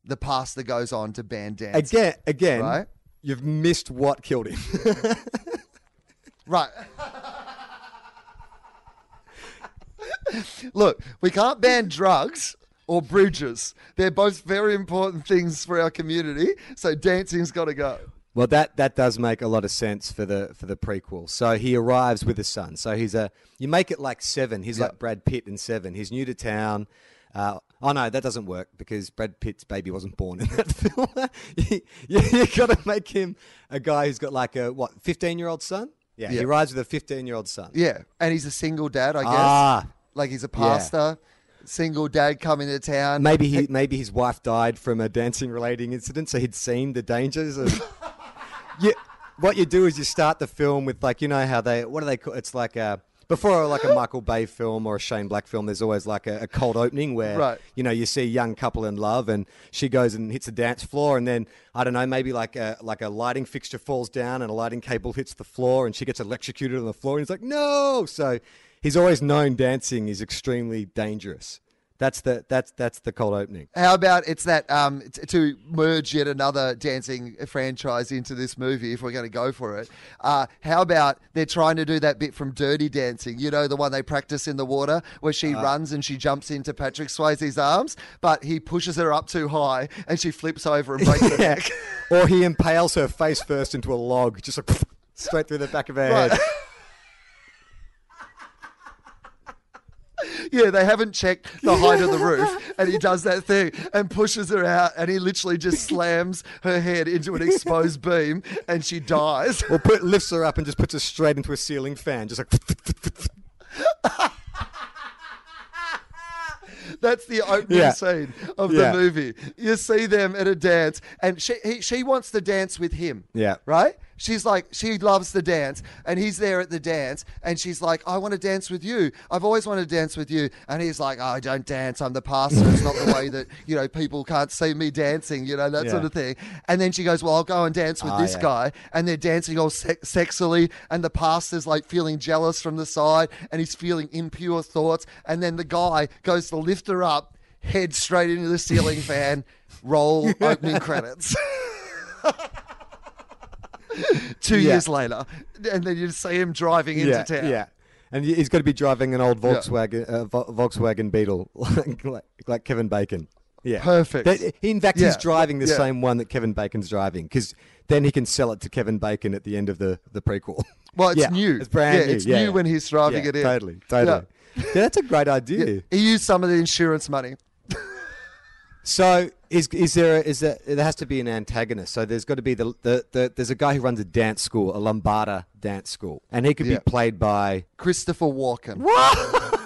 The pastor goes on to ban dancing. Again, again, Right. You've missed what killed him. Right. Look, we can't ban drugs or bridges. They're both very important things for our community. So dancing's got to go. Well, that that does make a lot of sense for the for the prequel. So he arrives with a son. So he's a you make it like Seven. He's Yeah. like Brad Pitt in Seven. He's new to town. Uh, oh no, that doesn't work because Brad Pitt's baby wasn't born in that film. you, you, got to make him a guy who's got like a what fifteen year old son. Yeah, he rides with a fifteen year old son. Yeah, and he's a single dad, I guess. Ah. like he's a pastor, single dad coming to town. Maybe he maybe his wife died from a dancing relating incident, so he'd seen the dangers of. you, what you do is you start the film with like you know how they what do they call it's like a before like a Michael Bay film or a Shane Black film. There's always like a, a cold opening where Right. you know you see a young couple in love and she goes and hits the dance floor and then I don't know maybe like a like a lighting fixture falls down and a lighting cable hits the floor and she gets electrocuted on the floor and he's like no so he's always known dancing is extremely dangerous. That's the that's that's the cold opening. How about it's that um, t- to merge yet another dancing franchise into this movie if we're going to go for it? Uh, how about they're trying to do that bit from Dirty Dancing? You know, the one they practice in the water where she Uh. runs and she jumps into Patrick Swayze's arms, but he pushes her up too high and she flips over and breaks her neck. or he impales her face first into a log, just like straight through the back of her Right. head. Yeah, they haven't checked the height of the roof, and he does that thing and pushes her out, and he literally just slams her head into an exposed beam, and she dies. Or put, lifts her up and just puts her straight into a ceiling fan, just like. That's the opening Yeah. scene of Yeah. the movie. You see them at a dance, and she he, she wants to dance with him. Yeah. right. She's like she loves the dance, and he's there at the dance, and she's like, "I want to dance with you. I've always wanted to dance with you." And he's like, oh, "I don't dance. I'm the pastor. It's not the way that you know people can't see me dancing. You know that sort of thing." And then she goes, "Well, I'll go and dance with Ah, this yeah. guy." And they're dancing all sex- sexily, and the pastor's like feeling jealous from the side, and he's feeling impure thoughts. And then the guy goes to lift her up, head straight into the ceiling fan. Roll opening credits. Two Yeah. years later, and then you see him driving into yeah, town. yeah. And he's got to be driving an old Volkswagen, uh, Volkswagen Beetle, like, like, like Kevin Bacon. Yeah, Perfect. That- in fact, he's driving the Yeah. same one that Kevin Bacon's driving because then he can sell it to Kevin Bacon at the end of the, the prequel. Well, it's Yeah, new. It's brand Yeah, new. it's yeah, new yeah. when he's driving Yeah, it in. Totally, totally. Yeah. that's a great idea. He used some of the insurance money. So is is there a, is there there has to be an antagonist? So there's got to be the, the, the there's a guy who runs a dance school, a Lambada dance school, and he could Yeah. be played by. Christopher Walken.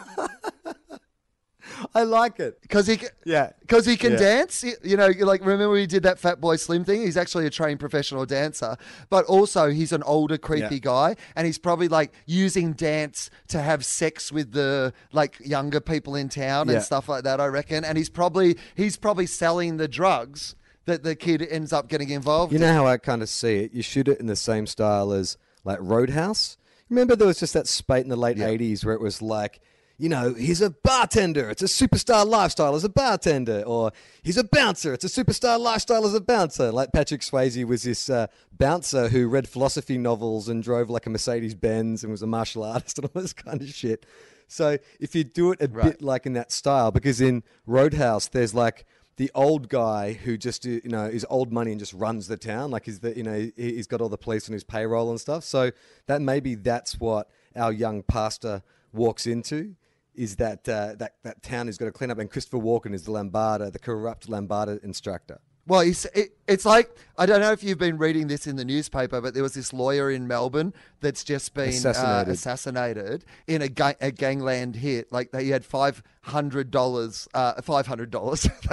I like it. Because he, Yeah. because he can Yeah. dance. You know, like remember he did that Fat Boy Slim thing. He's actually a trained professional dancer, but also he's an older, creepy Yeah. guy, and he's probably like using dance to have sex with the like younger people in town Yeah. and stuff like that. I reckon, and he's probably he's probably selling the drugs that the kid ends up getting involved. You in. know how I kind of see it. You shoot it in the same style as like Roadhouse. Remember there was just that spate in the late Yeah. '80s where it was like. You know, he's a bartender. It's a superstar lifestyle as a bartender. Or he's a bouncer. It's a superstar lifestyle as a bouncer. Like Patrick Swayze was this uh, bouncer who read philosophy novels and drove like a Mercedes Benz and was a martial artist and all this kind of shit. So if you do it a bit like in that style, because in Roadhouse there's like the old guy who just uh, you know is old money and just runs the town, like he's the you know he- he's got all the police on his payroll and stuff. So that maybe that's what our young pastor walks into is that uh, that that town is got to clean up, and Christopher Walken is the Lambada, the corrupt Lambada instructor. Well, it's, it, it's like I don't know if you've been reading this in the newspaper, but there was this lawyer in Melbourne that's just been Assassinated. Uh, assassinated in a, ga- a gangland hit. Like he had five hundred dollars, uh, five hundred dollars,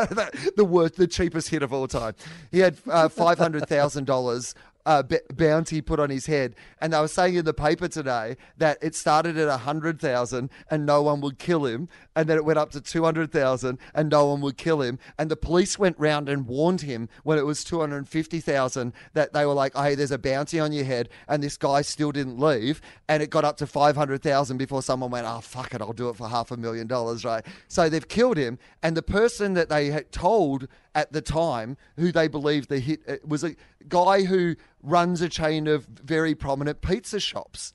the worst, the cheapest hit of all time. He had uh, five hundred thousand dollars uh, b- bounty put on his head. And they were saying in the paper today that it started at 100,000 and no one would kill him. And then it went up to 200,000 and no one would kill him. And the police went round and warned him when it was 250,000 that they were like, hey, there's a bounty on your head. And this guy still didn't leave. And it got up to 500,000 before someone went, oh, fuck it, I'll do it for half a million dollars, right? So they've killed him. And the person that they had told at the time who they believed the hit was a guy who runs a chain of very prominent pizza shops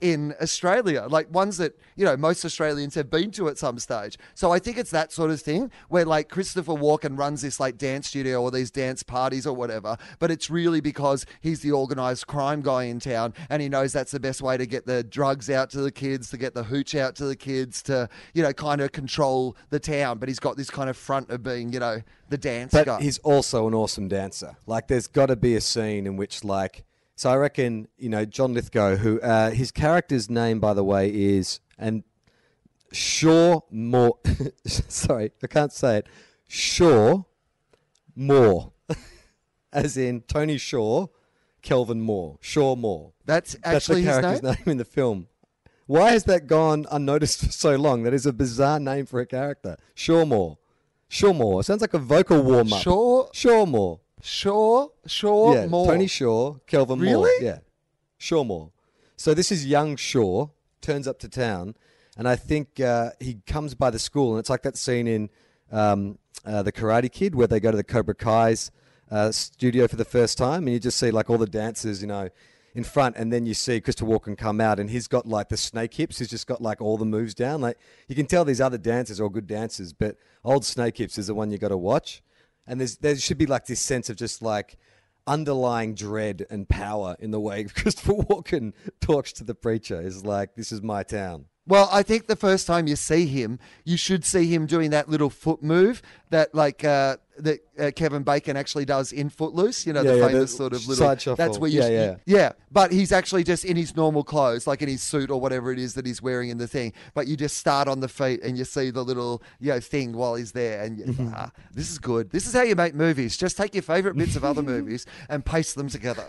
in Australia, like ones that, you know, most Australians have been to at some stage. So I think it's that sort of thing where like Christopher Walken runs this like dance studio or these dance parties or whatever, but it's really because he's the organized crime guy in town and he knows that's the best way to get the drugs out to the kids, to get the hooch out to the kids, to, you know, kind of control the town. But he's got this kind of front of being, you know, the dance But guy. he's also an awesome dancer. Like, there's got to be a scene in which, like, so I reckon, you know, John Lithgow, who uh, his character's name, by the way, is and Shaw Moore. sorry, I can't say it. Shaw Moore, as in Tony Shaw, Kelvin Moore, Shaw Moore. That's That's the actually his character's name. name in the film. Why has that gone unnoticed for so long? That is a bizarre name for a character. Shawmore. Shawmore. Sounds like a vocal warm up. Shaw, Shawmore. Shaw, Shaw, yeah. Moore. Tony Shaw, Kelvin Moore. Really? Yeah. Shawmore. So this is young Shaw, turns up to town, and I think uh, he comes by the school, and it's like that scene in um, uh, The Karate Kid where they go to the Cobra Kai's uh, studio for the first time, and you just see like all the dancers, you know, in front, and then you see Christopher Walken come out, and he's got like the snake hips. He's just got like all the moves down. Like you can tell these other dancers are all good dancers, but old snake hips is the one you got to watch. And there's there should be like this sense of just like underlying dread and power in the way Christopher Walken talks to the preacher. Is like this is my town. Well, I think the first time you see him, you should see him doing that little foot move that, like, uh, that uh, Kevin Bacon actually does in Footloose. You know, Yeah, the yeah, famous the sort of little. side shuffle. That's where you. Yeah, yeah. yeah. But he's actually just in his normal clothes, like in his suit or whatever it is that he's wearing in the thing. But you just start on the feet and you see the little, you know, thing while he's there, and you, Mm-hmm. ah, this is good. This is how you make movies. Just take your favorite bits of other movies and paste them together.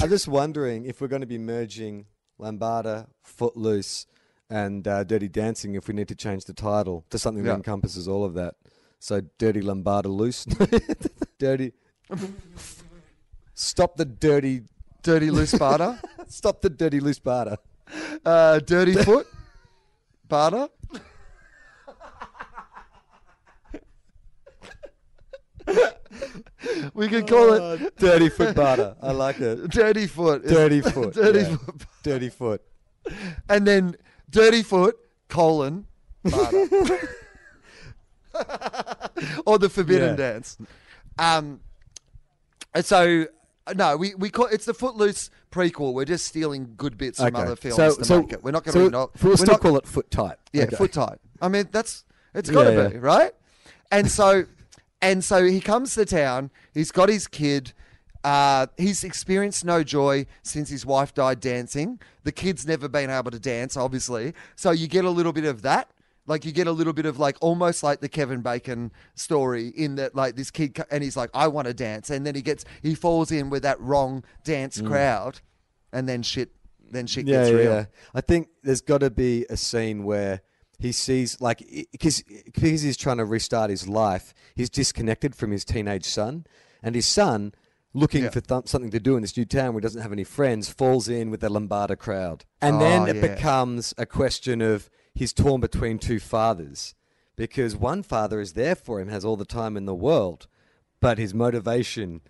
I'm just wondering if we're going to be merging Lambada, Footloose, and uh, Dirty Dancing. If we need to change the title to something Yeah. that encompasses all of that. So Dirty Lambada Loose, dirty. Stop the dirty. Dirty loose barter, Stop the dirty loose barter. uh, dirty foot barter. we could call it dirty foot barter. I like it. dirty foot. Dirty foot. dirty yeah. foot. Dirty foot. And then dirty foot colon or the forbidden Yeah. dance. Um, so no, we, we call it's the Footloose prequel. We're just stealing good bits from other films so, to so, make it. We're not going so to not, We'll we're still not- call it foot tight. yeah, Okay. foot tight. I mean, that's it's got to Yeah, be right. And so, and so he comes to town. He's got his kid. Uh, he's experienced no joy since his wife died dancing. The kid's never been able to dance, obviously. So you get a little bit of that. Like you get a little bit of like almost like the Kevin Bacon story in that like this kid co- and he's like I want to dance and then he gets he falls in with that wrong dance crowd and then shit then shit Mm. yeah, gets yeah, real. yeah. I think there's got to be a scene where he sees like because because he's trying to restart his life, he's disconnected from his teenage son, and his son. Looking Yeah. for th- something to do in this new town where he doesn't have any friends, falls in with the Lambada crowd. And then Oh, it yeah. becomes a question of he's torn between two fathers because one father is there for him, has all the time in the world, but his motivation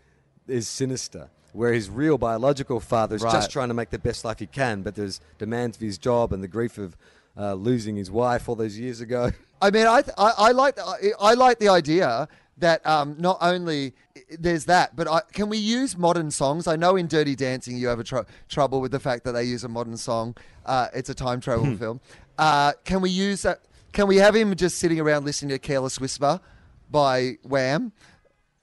is sinister. Where his real biological father is Right. just trying to make the best life he can, but there's demands of his job and the grief of uh, losing his wife all those years ago. I mean, I, th- I, I like the, I, I like the idea that um, not only there's that, but I, can we use modern songs? I know in Dirty Dancing you have a tr- trouble with the fact that they use a modern song. Uh, it's a time travel film. Uh, can we use that? Can we have him just sitting around listening to "Careless Whisper" by Wham?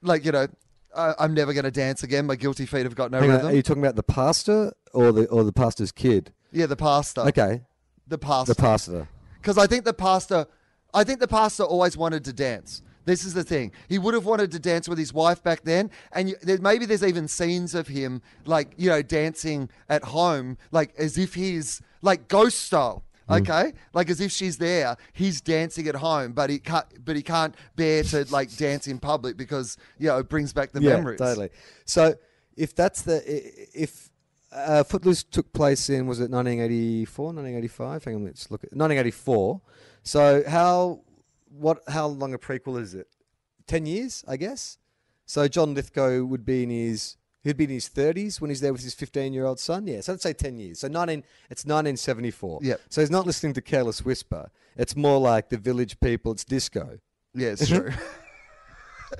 Like you know, I, I'm never going to dance again. My guilty feet have got no Hang on, rhythm. are you talking about the pastor or the or the pastor's kid? yeah, the pastor. Okay, the pastor. the pastor. Because I think the pastor, I think the pastor always wanted to dance. This is the thing. He would have wanted to dance with his wife back then, and you, there, maybe there's even scenes of him, like you know, dancing at home, like as if he's like ghost style. Mm. Okay, like as if she's there, he's dancing at home, but he can't. But he can't bear to like dance in public because you know it brings back the yeah, memories. totally. So if that's the if uh, Footloose took place in was it 1984, 1985? Hang on, let's look at 1984. So how what how long a prequel is it? Ten years, I guess. So John Lithgow would be in his he'd be in his 30s when he's there with his 15 year old son. Yeah, so let's say 10 years. So 19 it's 1974. Yep. So he's not listening to Careless Whisper. It's more like the Village People. It's disco. Yeah, it's true.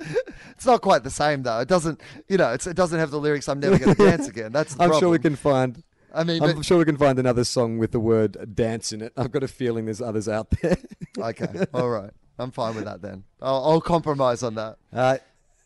it's not quite the same though. It doesn't, you know, it's, it doesn't have the lyrics. I'm never going to dance again. That's the I'm sure we can find I mean, I'm but- sure we can find another song with the word dance in it. I've got a feeling there's others out there. Okay, all right. I'm fine with that then. I'll, I'll compromise on that. uh,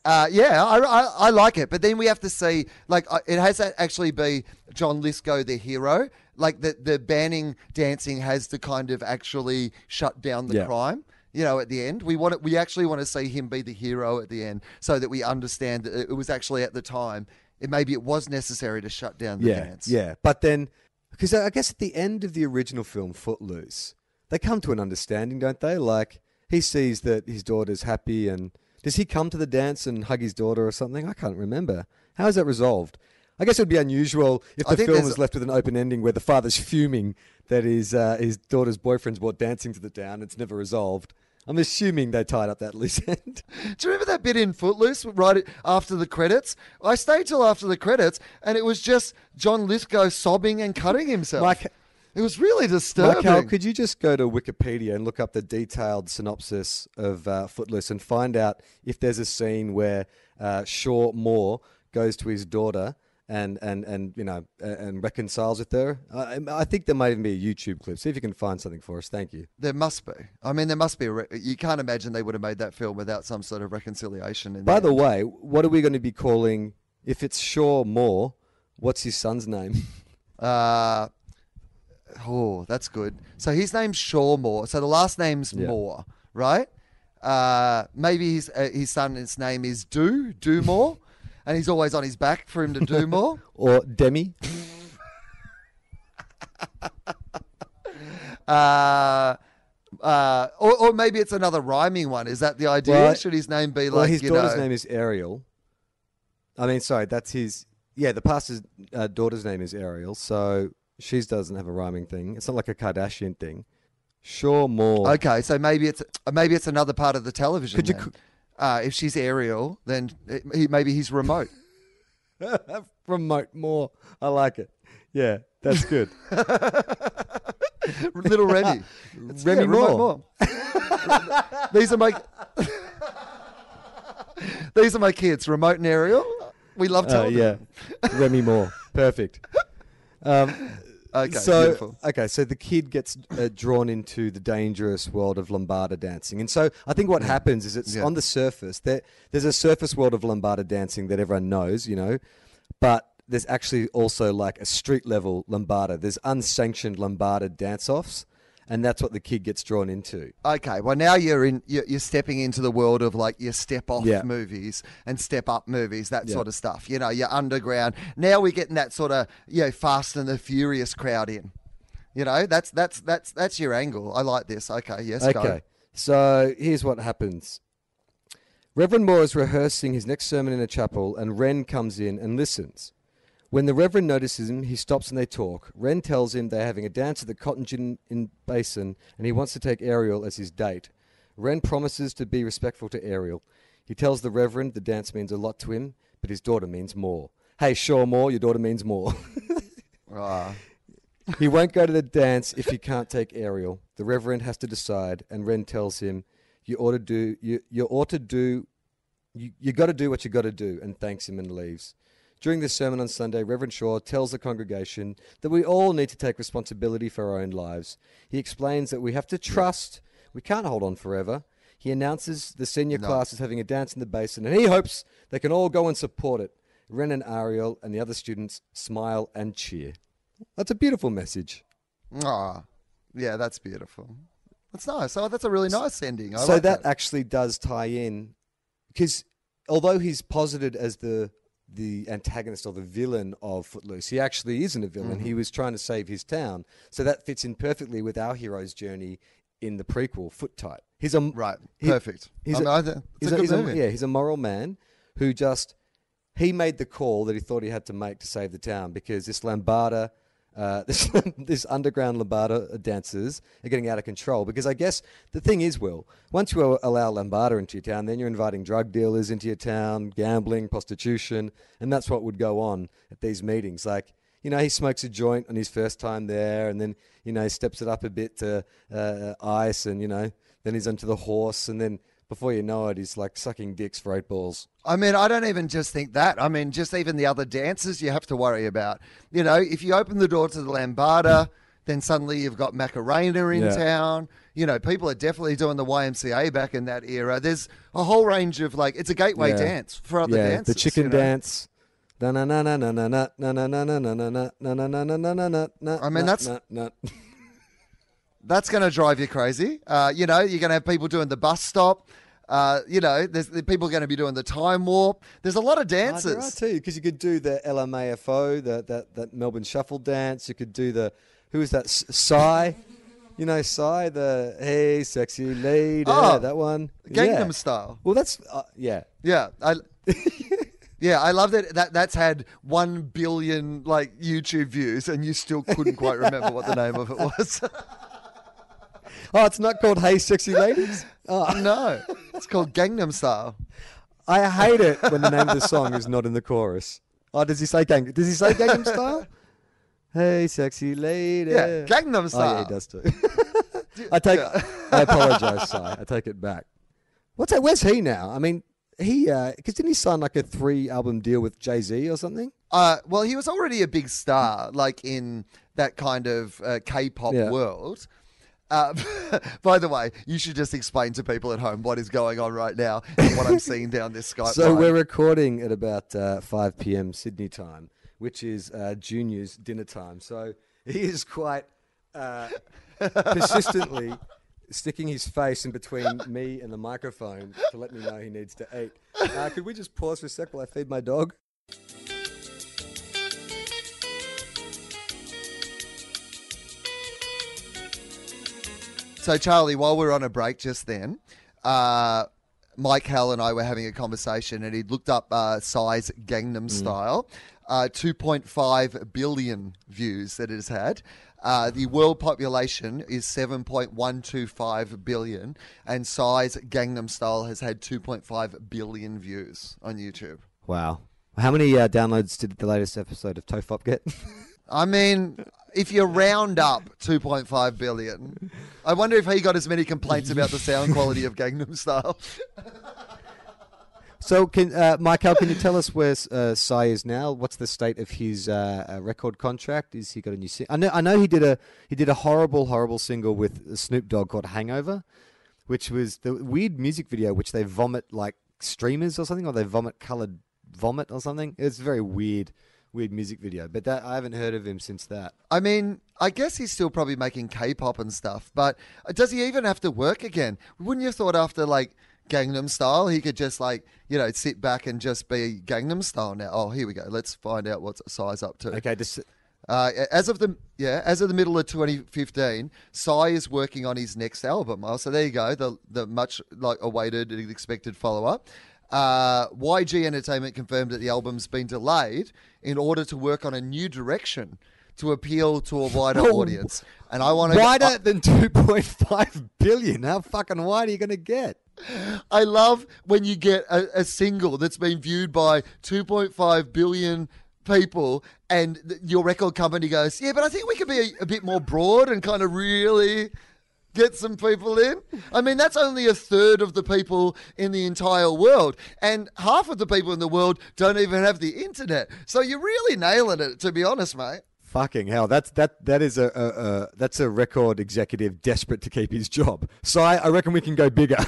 Uh, yeah, I, I, I like it, but then we have to see like it has to actually be John Lithgow the hero. Like the the banning dancing has to kind of actually shut down the Yeah. crime. You know, at the end, we want it, we actually want to see him be the hero at the end, so that we understand that it was actually at the time. It maybe it was necessary to shut down the yeah, dance. yeah. But then, because I guess at the end of the original film, Footloose, they come to an understanding, don't they? Like he sees that his daughter's happy, and does he come to the dance and hug his daughter or something? I can't remember. How is that resolved? I guess it would be unusual if the film was left with an open ending where the father's fuming that his uh, his daughter's boyfriend's brought dancing to the town. It's never resolved. I'm assuming they tied up that loose end. Do you remember that bit in Footloose right after the credits? I stayed till after the credits, and it was just John Lithgow sobbing and cutting himself. Mike- it was really disturbing. Michael, could you just go to Wikipedia and look up the detailed synopsis of uh, Footloose and find out if there's a scene where uh, Shaw Moore goes to his daughter and and and you know and reconciles with her? I, I think there might even be a YouTube clip. See if you can find something for us. Thank you. There must be. I mean, there must be. A re- you can't imagine they would have made that film without some sort of reconciliation. In By the end. way, what are we going to be calling if it's Shaw Moore? What's his son's name? Uh, oh, that's good. So his name's Shaw Moore. So the last name's Yeah. Moore, right? Uh, maybe his uh, his son's name is Do Do Moore, and he's always on his back for him to do more. or Demi? Uh, uh, or, or maybe it's another rhyming one. Is that the idea? Well, Should his name be well, like his daughter's know? name is Ariel. I mean, sorry, that's his. Yeah, the pastor's uh, daughter's name is Ariel, so she doesn't have a rhyming thing. It's not like a Kardashian thing. Shaw Moore. Okay, so maybe it's uh, maybe it's another part of the television. Could you then. uh, if she's aerial, then it, he, maybe he's remote. Remote more. I like it. Yeah, that's good. Little Remy. It's- Remy yeah, remote Moore. These are my these are my kids, remote and aerial. We love Uh, yeah, them. Remy Moore. Perfect. Um, Okay, so beautiful. okay, so the kid gets uh, drawn into the dangerous world of lambada dancing, and so I think what happens is it's Yeah. on the surface. There, there's a surface world of lambada dancing that everyone knows, you know, but there's actually also like a street level lambada. There's unsanctioned lambada dance offs, and that's what the kid gets drawn into. Okay, well now you're in you're, you're stepping into the world of like your step off Yeah. movies and step up movies, that Yeah. sort of stuff. You know, your underground. Now we're getting that sort of you know Fast and the Furious crowd in. You know, that's that's that's that's your angle. I like this. Okay, yes, go. Okay, so here's what happens. Reverend Moore is rehearsing his next sermon in a chapel, and Ren comes in and listens. When the Reverend notices him, he stops and they talk. Ren tells him they're having a dance at the Cotton Gin in Basin, and he wants to take Ariel as his date. Ren promises to be respectful to Ariel. He tells the Reverend the dance means a lot to him, but his daughter means more. Hey, sure, more, your daughter means more. Ah. He won't go to the dance if he can't take Ariel. The Reverend has to decide, and Ren tells him, "You ought to do. You you ought to do. You you got to do what you got to do," and thanks him and leaves. During the sermon on Sunday, Reverend Shaw tells the congregation that we all need to take responsibility for our own lives. He explains that we have to trust We can't hold on forever. He announces the senior No. class is having a dance in the basin, and he hopes they can all go and support it. Ren and Ariel and the other students smile and cheer. That's a beautiful message. Ah, yeah, that's beautiful. That's nice. So that's a really nice ending. I so like that, actually does tie in because although he's posited as the the antagonist or the villain of Footloose, he actually isn't a villain. Mm-hmm. He was trying to save his town. So that fits in perfectly with our hero's journey in the prequel, Foot Tight. He's a Right. he- Perfect. He's I a, mean, think he's a he's a- yeah, he's a moral man who just he made the call that he thought he had to make to save the town because this Lambada, uh, this this underground Lambada dancers are getting out of control. Because I guess the thing is, Will, once you allow Lambada into your town, then you're inviting drug dealers into your town, gambling, prostitution, and that's what would go on at these meetings. Like you know, he smokes a joint on his first time there, and then you know, steps it up a bit to uh, ice, and you know, then he's onto the horse, and then before you know it, he's like sucking dicks for eight balls. I mean, I don't even just think that. I mean, just even the other dances you have to worry about. You know, if you open the door to the Lambada, then suddenly you've got Macarena in yeah. town. You know, people are definitely doing the YMCA back in that era. There's a whole range of like, it's a gateway yeah. dance for other yeah, dances. The chicken you know? dance. I mean, that's. That's going to drive you crazy. Uh, you know, you're going to have people doing the bus stop. Uh, you know, there's the people going to be doing the time warp. There's a lot of there are too, because you could do the LMFAO, the that that Melbourne Shuffle dance. You could do the who is that? Psy, you know, Psy, the hey sexy lady, Oh, that one. Gangnam yeah. Style. Well, that's uh, yeah. Yeah, I. Yeah, I love that, that that's had one billion like YouTube views, and you still couldn't quite remember what the name of it was. Oh, it's not called Hey Sexy Ladies. Oh, no, it's called Gangnam Style. I hate it when the name of the song is not in the chorus. Oh, does he say gang? Does he say Gangnam Style? Hey, sexy lady. Yeah, Gangnam Oh, yeah, Style. he does too. I take. I apologize, Psy. I take it back. What's that? Where's he now? I mean, he because didn't he sign like a three album deal with Jay Z or something? Uh, well, he was already a big star, like in that kind of uh, K-pop Yeah. world. Uh, by the way, you should just explain to people at home what is going on right now and what I'm seeing down this Skype. So line. we're recording at about uh, 5 p.m. Sydney time, which is uh, Junior's dinner time. So he is quite uh, persistently sticking his face in between me and the microphone to let me know he needs to eat. Uh, could we just pause for a sec while I feed my dog? So, Charlie, while we are on a break just then, uh, Mike Howell and I were having a conversation, and he'd looked up uh, Psy's Gangnam Style. Uh, 2.5 billion views that it has had. Uh, the world population is 7.125 billion, and Psy's Gangnam Style has had 2.5 billion views on YouTube. Wow. How many uh, downloads did the latest episode of Tofop get? I mean, if you round up 2.5 billion, I wonder if he got as many complaints about the sound quality of Gangnam Style. So, can uh, Michael, can you tell us where uh, Psy is now? What's the state of his uh, uh, record contract? Is he got a new? Si- I know. I know he did a he did a horrible, horrible single with Snoop Dogg called "Hangover," which was the weird music video which they vomit like streamers or something, or they vomit colored vomit or something. It's very weird, weird music video. But that I haven't heard of him since that. I mean, I guess he's still probably making K-pop and stuff, but does he even have to work again? Wouldn't you have thought after like Gangnam Style, he could just like you know sit back and just be Gangnam Style now? Oh, here we go. Let's find out what's Psy's up to. Okay, just Uh, as of the yeah, as of the middle of 2015, Psy is working on his next album. Oh, so there you go, the the much like awaited and expected follow up. Uh, YG Entertainment confirmed that the album's been delayed in order to work on a new direction to appeal to a wider Oh, audience. And I want to wider than two point five billion. How fucking wide are you going to get? I love when you get a, a single that's been viewed by 2.5 billion people and th- your record company goes, yeah, but I think we could be a, a bit more broad and kind of really get some people in. I mean, that's only a third of the people in the entire world. And half of the people in the world don't even have the internet. So you're really nailing it, to be honest, mate. Fucking hell! That's that. That is a, a, a that's a record executive desperate to keep his job. So I, I reckon we can go bigger.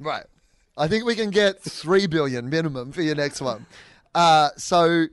Right. I think we can get three billion minimum for your next one. Uh, so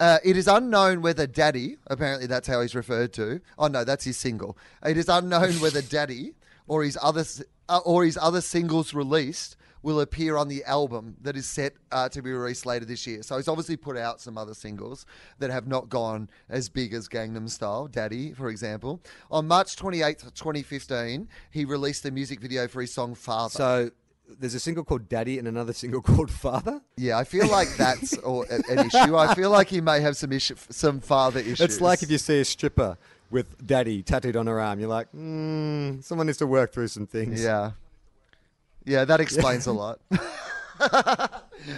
uh, it is unknown whether Daddy, apparently that's how he's referred to. Oh no, that's his single. It is unknown whether Daddy or his other uh, or his other singles released will appear on the album that is set uh, to be released later this year. So he's obviously put out some other singles that have not gone as big as Gangnam Style, Daddy, for example. On March 28th, 2015, he released a music video for his song Father. so there's a single called Daddy and another single called Father. Yeah, I feel like that's or, an issue. I feel like he may have some issue, some father issues. It's like if you see a stripper with Daddy tattooed on her arm, you're like, mm, someone needs to work through some things. yeah, yeah, that explains a lot.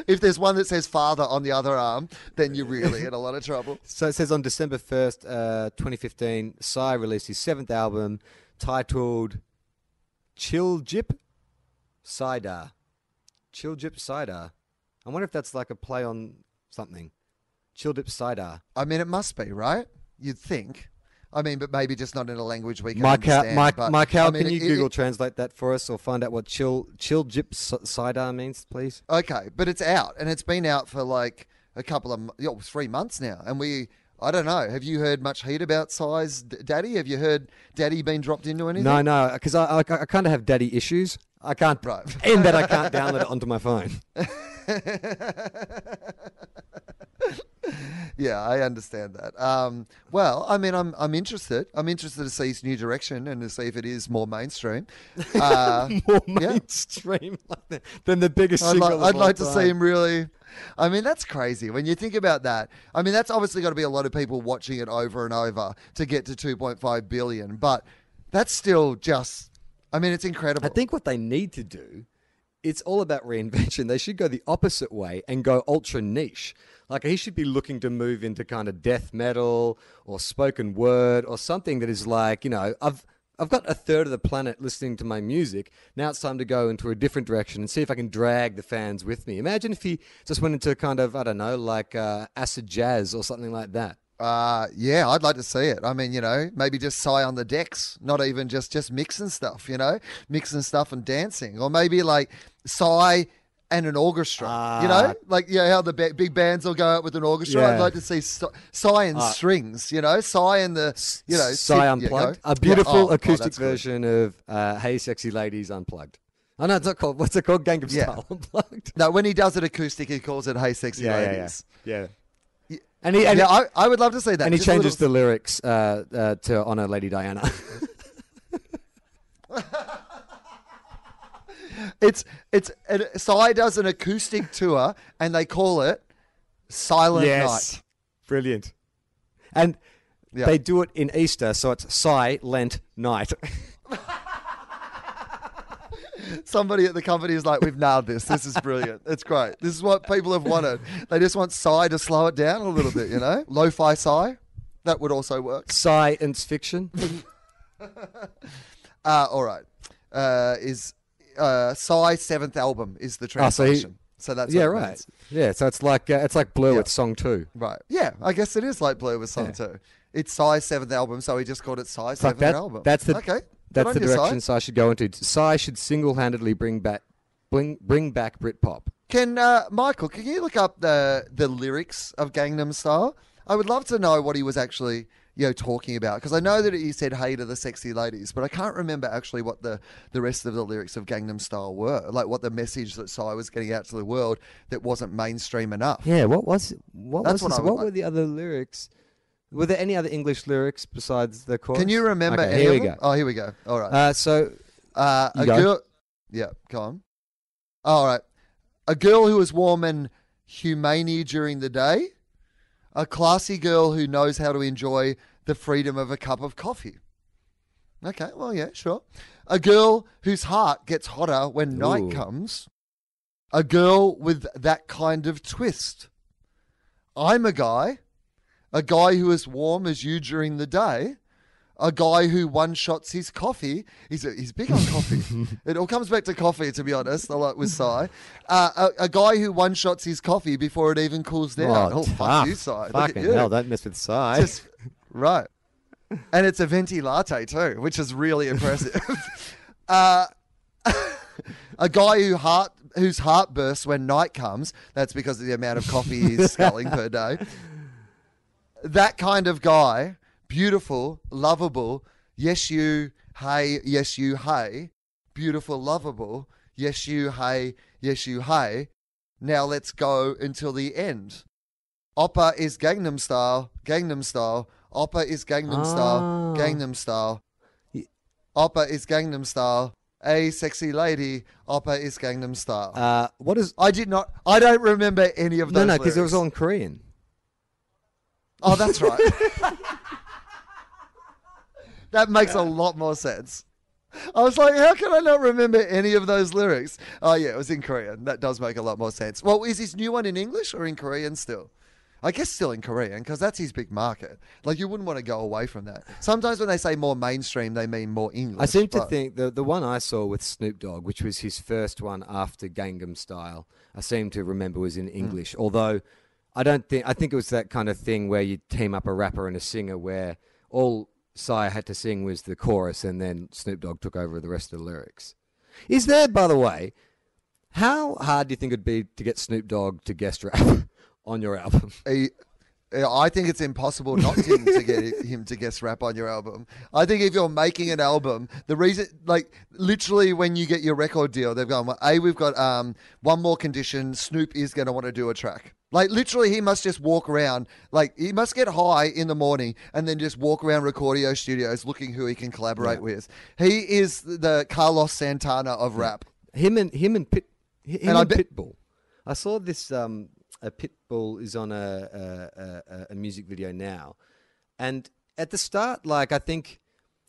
if there's one that says father on the other arm, then you're really in a lot of trouble. So it says on December 1st, uh, 2015, Psy released his seventh album titled Chill Jip Cider. Chill Jip Cider. I wonder if that's like a play on something. Chill Dip Cider. I mean, it must be right. You'd think. I mean, but maybe just not in a language we can Mike, understand. Mike, but, Mike Howell, I mean, can you it- Google it- translate that for us or find out what chill chill jip cider means, please? Okay, but it's out, and it's been out for like a couple of mo- yo, three months now, and we. I don't know. Have you heard much heat about Psy's, Daddy? Have you heard Daddy being dropped into anything? No, no, because I, I, I kind of have daddy issues. I can't, Right. and that I can't download it onto my phone. Yeah, I understand that. Um, well, I mean, I'm I'm interested. I'm interested to see his new direction and to see if it is more mainstream. Uh, More Yeah. mainstream like that than the biggest I'd, I'd like to see him really. I mean, that's crazy when you think about that. I mean, that's obviously got to be a lot of people watching it over and over to get to 2.5 billion, but that's still just. I mean, it's incredible. I think what they need to do, it's all about reinvention. They should go the opposite way and go ultra niche. Like he should be looking to move into kind of death metal or spoken word or something that is like, you know, I've I've got a third of the planet listening to my music. Now it's time to go into a different direction and see if I can drag the fans with me. Imagine if he just went into kind of, I don't know, like uh, acid jazz or something like that. Uh, yeah, I'd like to see it. I mean, you know, maybe just Psy on the decks, not even just just mixing stuff, you know, mixing stuff and dancing, or maybe like Psy and an orchestra, you know, Ah. like you know how the ba- big bands will go out with an orchestra. Yeah. I'd like to see si- and strings, you know, and the you know sit- yeah, Unplugged. go. a beautiful Yeah, oh, oh, acoustic good. version of uh, Hey Sexy Ladies Unplugged. Oh, no, it's not called. What's it called? Gangnam Yeah. Style Unplugged. No, when he does it acoustic, he calls it "Hey, sexy ladies." yeah. yeah. And he, and, yeah, I, I would love to see that. and he Just changes little- the lyrics uh, uh, to honor Lady Diana. It's it's it, Psy does an acoustic tour, and they call it Silent Night. brilliant. And Yeah. they do it in Easter, so it's Silent Night. Somebody at the company is like, "We've nailed this. This is brilliant. It's great. This is what people have wanted. They just want Psy to slow it down a little bit, you know, lo-fi Psy. That would also work. Science fiction. Uh, all right. Uh, is uh, Psy's seventh album is the Oh, so he- translation. so that's yeah, right. means. Yeah, so it's like uh, it's like Blur Yeah. with song two. Right. Yeah, I guess it is like Blur with Song Yeah. Two. It's Psy's seventh album, so he just called it Psy's seventh that. album. That's the okay. That's the direction Psy. Psy should go into. Psy should single-handedly bring back bring bring back Britpop. Can uh, Michael? Can you look up the the lyrics of Gangnam Style? I would love to know what he was actually you know talking about because I know that he said "Hey to the sexy ladies," but I can't remember actually what the the rest of the lyrics of Gangnam Style were. Like what the message that Psy was getting out to the world that wasn't mainstream enough. Yeah, what was what That's was what his- I would what like. were the other lyrics? Were there any other English lyrics besides the chorus? Can you remember Okay, any here we go. Oh, here we go. All right. Uh, so Uh, a go. girl. Yeah, go on. All right. A girl who is warm and humane during the day. A classy girl who knows how to enjoy the freedom of a cup of coffee. Okay, well, yeah, sure. A girl whose heart gets hotter when night comes. A girl with that kind of twist. I'm a guy. A guy who is warm as you during the day a guy who one shots his coffee. He's he's big on coffee. it all comes back to coffee, to be honest. I like with Psy. Uh, a, a guy who one shots his coffee before it even cools down. Oh, fuck tough. you. Look Fucking you. hell, don't mess with Psy. Just Right. And it's a venti latte too, which is really impressive. uh, a guy who heart whose heart bursts when night comes. That's because of the amount of coffee he's sculling per day. That kind of guy, beautiful, lovable. Yes, you. Hey, yes, you. Hey, beautiful, lovable. Yes, you. Hey, yes, you. Hey. Now let's go until the end. Oppa is Gangnam Style, Gangnam Style. Oppa is Gangnam Style, Ah. Gangnam Style. Oppa is Gangnam Style. A sexy lady. Oppa is Gangnam Style. Uh, what is? I did not. I don't remember any of those. no, no, because it was all in Korean. Oh, that's right. that makes a lot more sense. I was like, how can I not remember any of those lyrics? Oh, yeah, it was in Korean. That does make a lot more sense. Well, is his new one in English or in Korean still? I guess still in Korean because that's his big market. Like, you wouldn't want to go away from that. Sometimes when they say more mainstream, they mean more English. I seem to think the the one I saw with Snoop Dogg, which was his first one after Gangnam Style, I seem to remember was in hmm. English. Although I don't think I think it was that kind of thing where you team up a rapper and a singer, where all Psy had to sing was the chorus, and then Snoop Dogg took over the rest of the lyrics. Is there, by the way, how hard do you think it'd be to get Snoop Dogg to guest rap on your album? I think it's impossible not to, to get him to guest rap on your album. I think if you're making an album, the reason, like, literally when you get your record deal, they've gone, well, A, we've got um, one more condition. Snoop is going to want to do a track. Like, literally, he must just walk around, like, he must get high in the morning and then just walk around Recordio studios looking who he can collaborate with. He is the Carlos Santana of rap. Him and him and Pit, him And and, I bet- Pitbull. I saw this. Um, a Pitbull is on a, a, a, a music video now, and at the start, like I think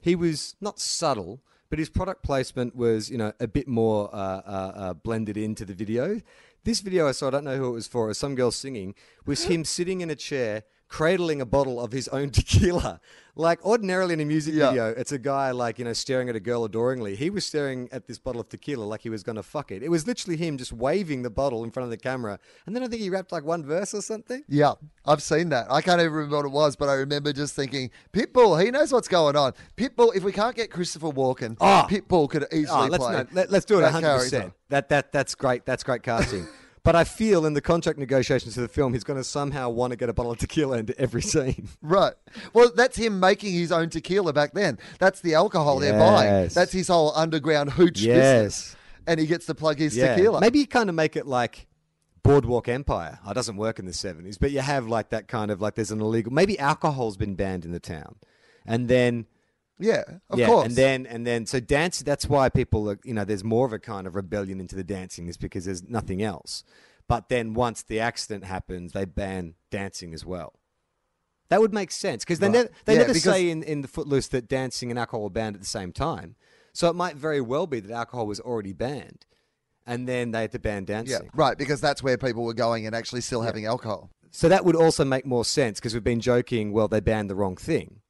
he was not subtle, but his product placement was you know a bit more uh, uh, uh, blended into the video. This video I saw, I don't know who it was for, it was some girl singing, was him sitting in a chair cradling a bottle of his own tequila. Like ordinarily in a music Yeah. video, it's a guy like, you know, staring at a girl adoringly. He was staring at this bottle of tequila like he was going to fuck it. It was literally him just waving the bottle in front of the camera. And then I think he rapped like one verse or something. Yeah, I've seen that. I can't even remember what it was, but I remember just thinking, Pitbull, he knows what's going on. Pitbull, if we can't get Christopher Walken, Ah. Pitbull could easily Oh, let's, play. no, let, us do it that 100%. character. That, that, that's great. That's great casting. but I feel in the contract negotiations for the film, he's going to somehow want to get a bottle of tequila into every scene. Right. Well, that's him making his own tequila back then. That's the alcohol they're buying. That's his whole underground hooch Yes. business. And he gets to plug his tequila. Maybe you kind of make it like Boardwalk Empire. Oh, it doesn't work in the 70s, but you have like that kind of like there's an illegal, maybe alcohol's been banned in the town. And then, Yeah, of yeah, course. and then, and then, so dance, that's why people are, you know, there's more of a kind of rebellion into the dancing is because there's nothing else. But then once the accident happens, they ban dancing as well. That would make sense because they, Right. never they Yeah, never say in, in the Footloose that dancing and alcohol were banned at the same time. So it might very well be that alcohol was already banned, and then they had to ban dancing. yeah, right, because that's where people were going and actually still having alcohol. So that would also make more sense because we've been joking. Well, they banned the wrong thing.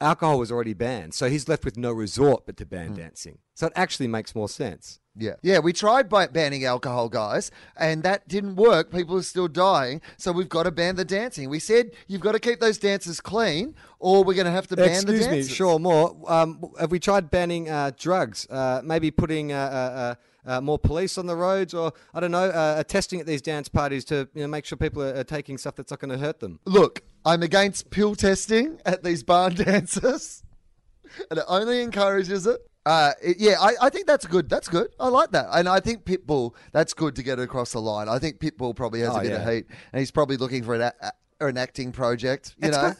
Alcohol was already banned, so he's left with no resort but to ban hmm. dancing. So it actually makes more sense. Yeah. Yeah, we tried by banning alcohol, guys, and that didn't work. People are still dying, so we've got to ban the dancing. We said you've got to keep those dancers clean, or we're going to have to ban the Excuse me, sure, more. Um, have we tried banning uh, drugs? Uh, maybe putting uh, uh, uh, uh, more police on the roads, or I don't know, uh, testing at these dance parties to you know, make sure people are, are taking stuff that's not going to hurt them. Look, I'm against pill testing at these barn dances and it only encourages it. Uh, it- yeah, I, I think that's good. That's good. I like that, and I think Pitbull. That's good to get across the line. I think Pitbull probably has Oh, a bit of heat, and he's probably looking for an a, a- an acting project. You It's know, kind-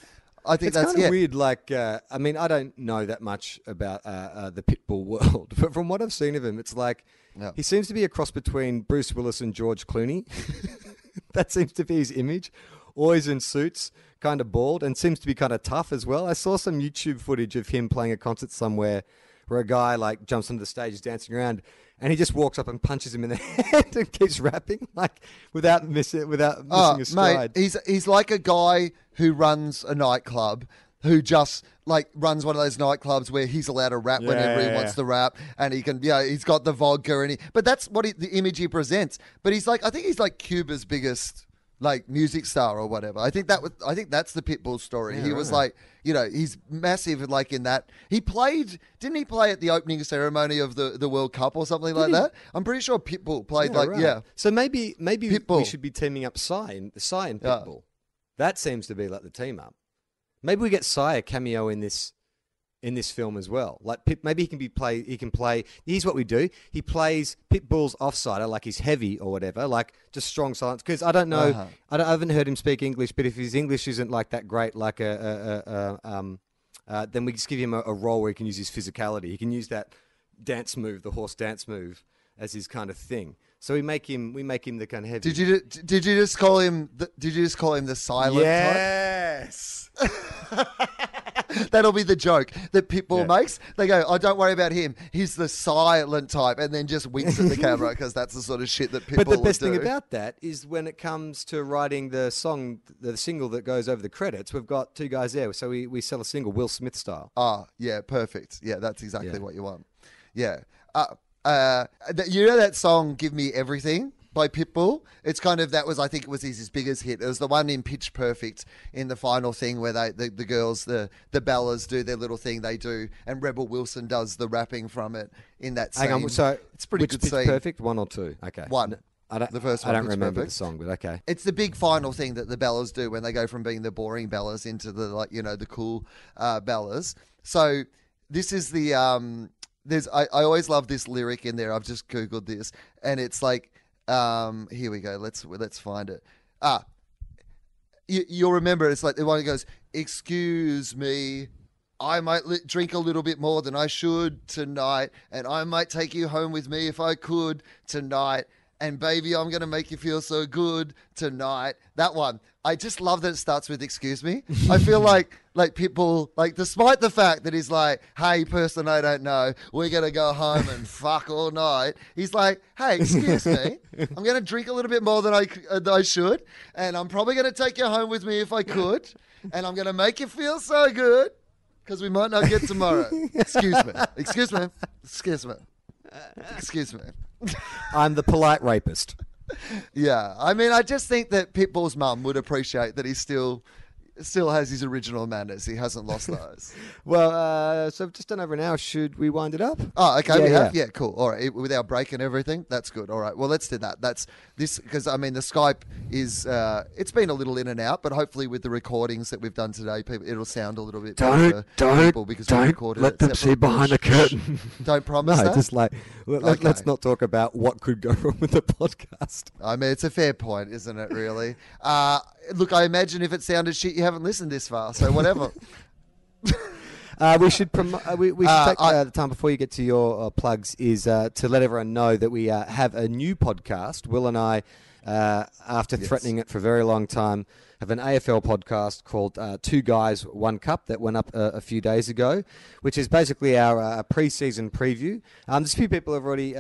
I think that's kind of yeah. weird. Like, uh, I mean, I don't know that much about uh, uh, the Pitbull world, but from what I've seen of him, it's like Yeah. he seems to be a cross between Bruce Willis and George Clooney. that seems to be his image. Always in suits, kind of bald, and seems to be kind of tough as well. I saw some YouTube footage of him playing a concert somewhere where a guy like jumps onto the stage, is dancing around, and he just walks up and punches him in the head and keeps rapping like without missing without missing Oh, a mate, stride. he's he's like a guy who runs a nightclub who just like runs one of those nightclubs where he's allowed to rap whenever he Yeah. wants to rap, and he can, yeah, he's got the vodka, and he, but that's what he, the image he presents. But he's like, I think he's like Cuba's biggest like music star or whatever. I think that was I think that's the Pitbull story. Yeah, he was right. like, you know, he's massive like in that. He played didn't he play at the opening ceremony of the, the World Cup or something like that? I'm pretty sure Pitbull played like right. yeah. So maybe maybe we should be teaming up Psy and Psy and Yeah. Pitbull. That seems to be like the team up. Maybe we get Psy a cameo in this in this film as well. Like Pit, maybe he can be play. He can play. Here's what we do. He plays Pitbull's offsider, like he's heavy or whatever, like just strong silence. Because I don't know. Uh-huh. I, don't, I haven't heard him speak English, but if his English isn't like that great, like a, a, a, um, uh, then we just give him a, a role where he can use his physicality. He can use that dance move, the horse dance move, as his kind of thing. So we make him. We make him the kind of heavy. Did you did you just call him the, did you just call him the silent type? Yes. That'll be the joke that Pitbull Yeah. makes. They go, "Oh, don't worry about him. He's the silent type," and then just winks at the camera because that's the sort of shit that Pitbull But the best thing do. about that is when it comes to writing the song, the single that goes over the credits, we've got two guys there. So we, we sell a single Will Smith style. Ah, yeah, perfect. Yeah, that's exactly Yeah. what you want. Yeah. Uh, uh, you know that song "Give Me Everything" by Pitbull? It's kind of that was I think it was his, his biggest hit. It was the one in Pitch Perfect in the final thing where they the, the girls the the Bellas do their little thing they do, and Rebel Wilson does the rapping from it in that scene. Hang on, so it's pretty which good Pitch scene. Perfect? One or two? Okay. One. I don't, The first I don't remember Perfect. the song, but okay. It's the big final thing that the Bellas do when they go from being the boring Bellas into the like you know the cool uh, Bellas. So this is the um. There's I, I always love this lyric in there. I've just googled this and it's like um. Here we go. Let's let's find it. Ah, you, you'll remember it. it's like the one that goes, "Excuse me." I might li- drink a little bit more than I should tonight, and I might take you home with me if I could tonight. And baby, I'm gonna make you feel so good tonight. That one, I just love that it starts with "Excuse me." I feel like like people like, despite the fact that he's like, "Hey, person I don't know, we're gonna go home and fuck all night." He's like, "Hey, excuse me, I'm gonna drink a little bit more than I uh, than I should, and I'm probably gonna take you home with me if I could, and I'm gonna make you feel so good." because we might not get tomorrow. Excuse me. Excuse me. Excuse me. Excuse me. I'm the polite rapist. Yeah, I mean, I just think that Pitbull's mum would appreciate that he's still still has his original manners. He hasn't lost those. Well, uh, so we've just done over an hour. Should we wind it up? Oh, okay, Yeah, we have. yeah. Yeah, cool. All right, with our break and everything, that's good. All right, well, let's do that. That's this because I mean the Skype is uh, it's been a little in and out, but hopefully with the recordings that we've done today, people it'll sound a little bit better Don't, people because don't, recorded let it them see behind the curtain. Don't promise No, that. just like let, Okay. us not talk about what could go wrong with the podcast. I mean, it's a fair point, isn't it? Really. Uh, look, I imagine if it sounded shit, you haven't listened this far. So whatever. Uh, we should promo- uh, we, we should Uh, take I- uh, the time before you get to your uh, plugs is uh, to let everyone know that we uh, have a new podcast. Will and I, uh, after threatening it for a very long time, have an AFL podcast called uh, Two Guys One Cup that went up a few days ago, which is basically our uh, pre-season preview. Um, there's a few people have already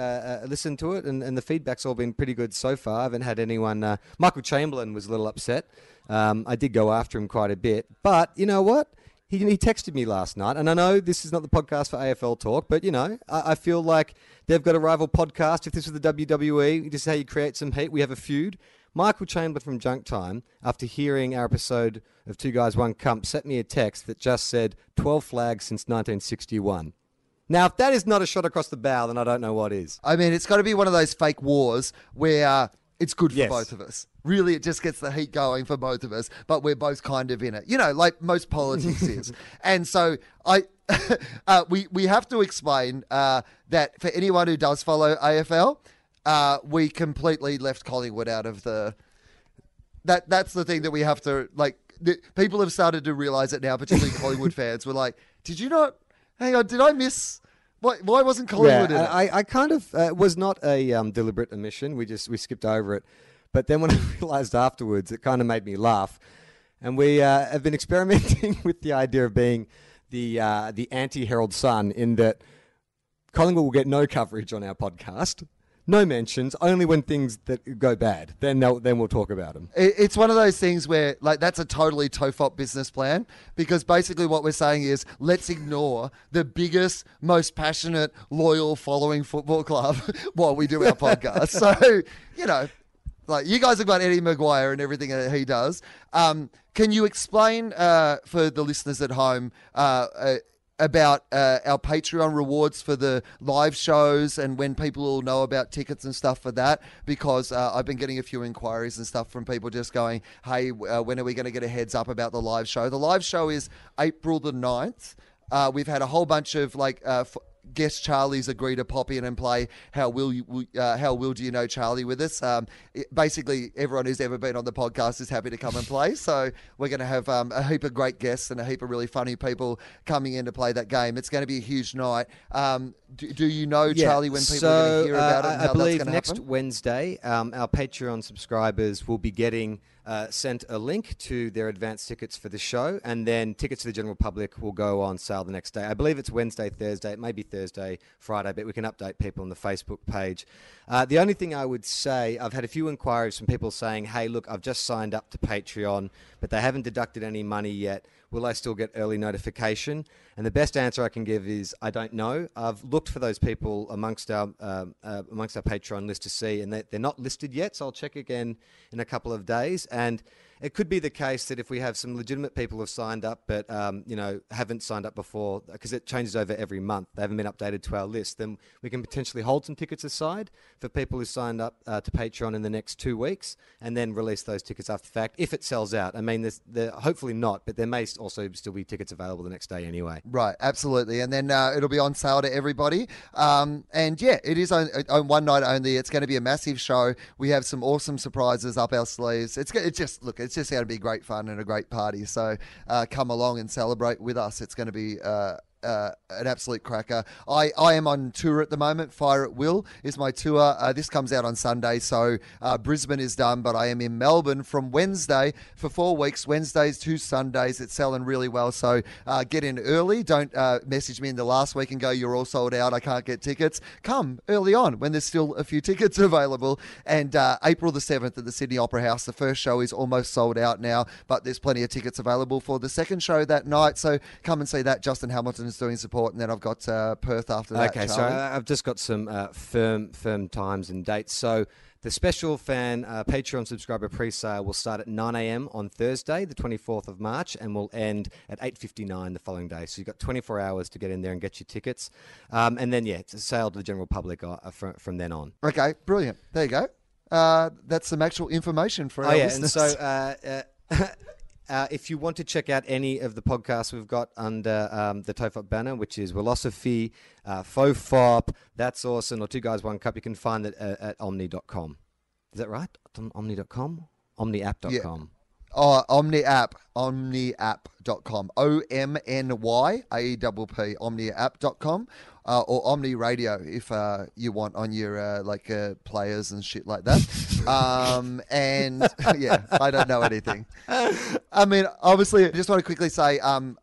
listened to it, and, and the feedback's all been pretty good so far. I haven't had anyone. Uh, Michael Chamberlain was a little upset. Um, I did go after him quite a bit, but you know what? He, he texted me last night, and I know this is not the podcast for AFL talk, but you know, I, I feel like they've got a rival podcast. If this was the WWE, this is how you create some heat. We have a feud. Michael Chamberlain from Junk Time, after hearing our episode of Two Guys One Cup, sent me a text that just said 12 flags since 1961. Now, if that is not a shot across the bow, then I don't know what is. I mean, it's got to be one of those fake wars where uh, it's good for Yes. both of us. Really, it just gets the heat going for both of us, but we're both kind of in it. You know, like most politics is. And so I. uh, we we have to explain uh, that for anyone who does follow AFL, uh, we completely left Collingwood out of the that that's the thing that we have to like. The, people have started to realize it now, particularly Collingwood fans. Were like, "Did you not? Hang on, did I miss? Why, why wasn't Collingwood in it?" I, I kind of uh, was not a um, deliberate omission. We just we skipped over it, but then when I realised afterwards, it kind of made me laugh. And we uh, have been experimenting with the idea of being the uh, the anti Herald Sun, in that Collingwood will get no coverage on our podcast, no mentions, only when things that go bad. Then they'll, then we'll talk about them. It's one of those things where, like, that's a totally TOFOP business plan because basically what we're saying is let's ignore the biggest, most passionate, loyal following football club while we do our podcast. So, you know, Like you guys have got Eddie McGuire and everything that he does. Um, can you explain uh, for the listeners at home uh, uh, about uh, our Patreon rewards for the live shows and when people will know about tickets and stuff for that? Because uh, I've been getting a few inquiries and stuff from people just going, "Hey, uh, when are we going to get a heads up about the live show?" The live show is April the 9th. Uh, we've had a whole bunch of like uh, f- guest Charlie's agreed to pop in and play How Will You uh, How Will Do You Know Charlie with us. Um, it- basically, everyone who's ever been on the podcast is happy to come and play. So we're going to have um, a heap of great guests and a heap of really funny people coming in to play that game. It's going to be a huge night. Um, do, do you know Charlie when people so, are going to hear about uh, it? And I- believe next happen? Wednesday, um, our Patreon subscribers will be getting uh, sent a link to their advance tickets for the show, and then tickets to the general public will go on sale the next day. I believe it's Wednesday, Thursday. It may be Thursday, Friday, but we can update people on the Facebook page. Uh, the only thing I would say, I've had a few inquiries from people saying, "Hey, look, I've just signed up to Patreon, but they haven't deducted any money yet. Will I still get early notification?" And the best answer I can give is I don't know. I've looked for those people amongst our um, uh, amongst our Patreon list to see, and they, they're not listed yet. So I'll check again in a couple of days. And it could be the case that if we have some legitimate people who have signed up, but um, you know haven't signed up before, because it changes over every month, they haven't been updated to our list. Then we can potentially hold some tickets aside for people who signed up uh, to Patreon in the next two weeks, and then release those tickets after the fact if it sells out. I mean, there's, there hopefully not, but there may also still be tickets available the next day anyway. Right, absolutely, and then uh, it'll be on sale to everybody. Um, and yeah, it is on, on one night only. It's going to be a massive show. We have some awesome surprises up our sleeves. It's it's just look, it's just going to be great fun and a great party. So uh, come along and celebrate with us. It's going to be. Uh, uh, an absolute cracker. I, I am on tour at the moment. Fire at Will is my tour. Uh, this comes out on Sunday, so uh, Brisbane is done, but I am in Melbourne from Wednesday for four weeks, Wednesdays to Sundays. It's selling really well, so uh, get in early. Don't uh, message me in the last week and go, you're all sold out, I can't get tickets. Come early on when there's still a few tickets available. And uh, April the 7th at the Sydney Opera House, the first show is almost sold out now, but there's plenty of tickets available for the second show that night, so come and see that. Justin Hamilton is doing support, and then I've got uh, Perth after that. Okay, so Charlie. I- I've just got some uh, firm firm times and dates. So the special fan uh, Patreon subscriber pre-sale will start at 9 a.m. on Thursday, the 24th of March, and will end at 8:59 the following day. So you've got 24 hours to get in there and get your tickets, um, and then yeah, it's a sale to the general public uh, from, from then on. Okay, brilliant. There you go. Uh, that's some actual information for our Oh yeah, listeners. and so uh, uh, uh, if you want to check out any of the podcasts we've got under um, the Tofop banner, which is Wilosophy, uh, Fofop, That's Awesome, or Two Guys One Cup, you can find it at, at omny.com. Is that right? Om- Omny.com? Omnyapp.com. Oh, Omny app, omnyapp.com. O M N Y A E P P, omnyapp.com. Uh, or Omny Radio if uh, you want on your uh, like uh, players and shit like that. um, and yeah, I don't know anything. I mean, obviously, I just want to quickly say, um,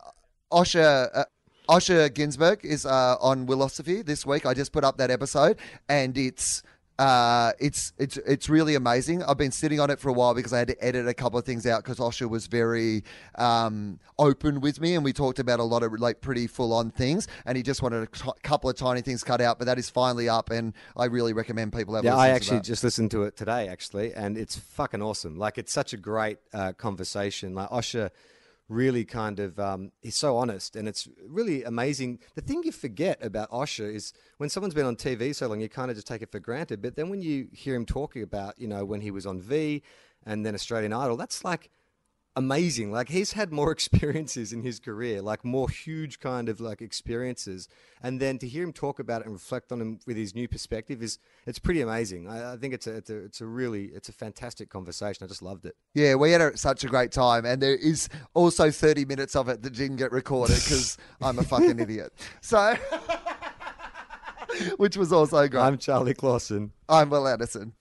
Osher. Uh, Osher Günsberg is uh, on Wilosophy this week. I just put up that episode, and it's uh, it's it's it's really amazing. I've been sitting on it for a while because I had to edit a couple of things out because Osher was very um, open with me, and we talked about a lot of like pretty full on things, and he just wanted a t- couple of tiny things cut out. But that is finally up, and I really recommend people have. a Yeah, I actually just listened to it today, actually, and it's fucking awesome. Like, it's such a great uh, conversation. Like, Osher really kind of, um, he's so honest, and it's really amazing. The thing you forget about Osher is when someone's been on TV so long, you kind of just take it for granted. But then when you hear him talking about, you know, when he was on V and then Australian Idol, that's like, amazing. Like he's had more experiences in his career, like more huge kind of like experiences, and then to hear him talk about it and reflect on him with his new perspective is it's pretty amazing. I, I think it's a, it's a it's a really it's a fantastic conversation. I just loved it. Yeah, we had a, such a great time, and there is also 30 minutes of it that didn't get recorded because I'm a fucking idiot. So, which was also great. I'm Charlie Clausen. I'm Wil Anderson.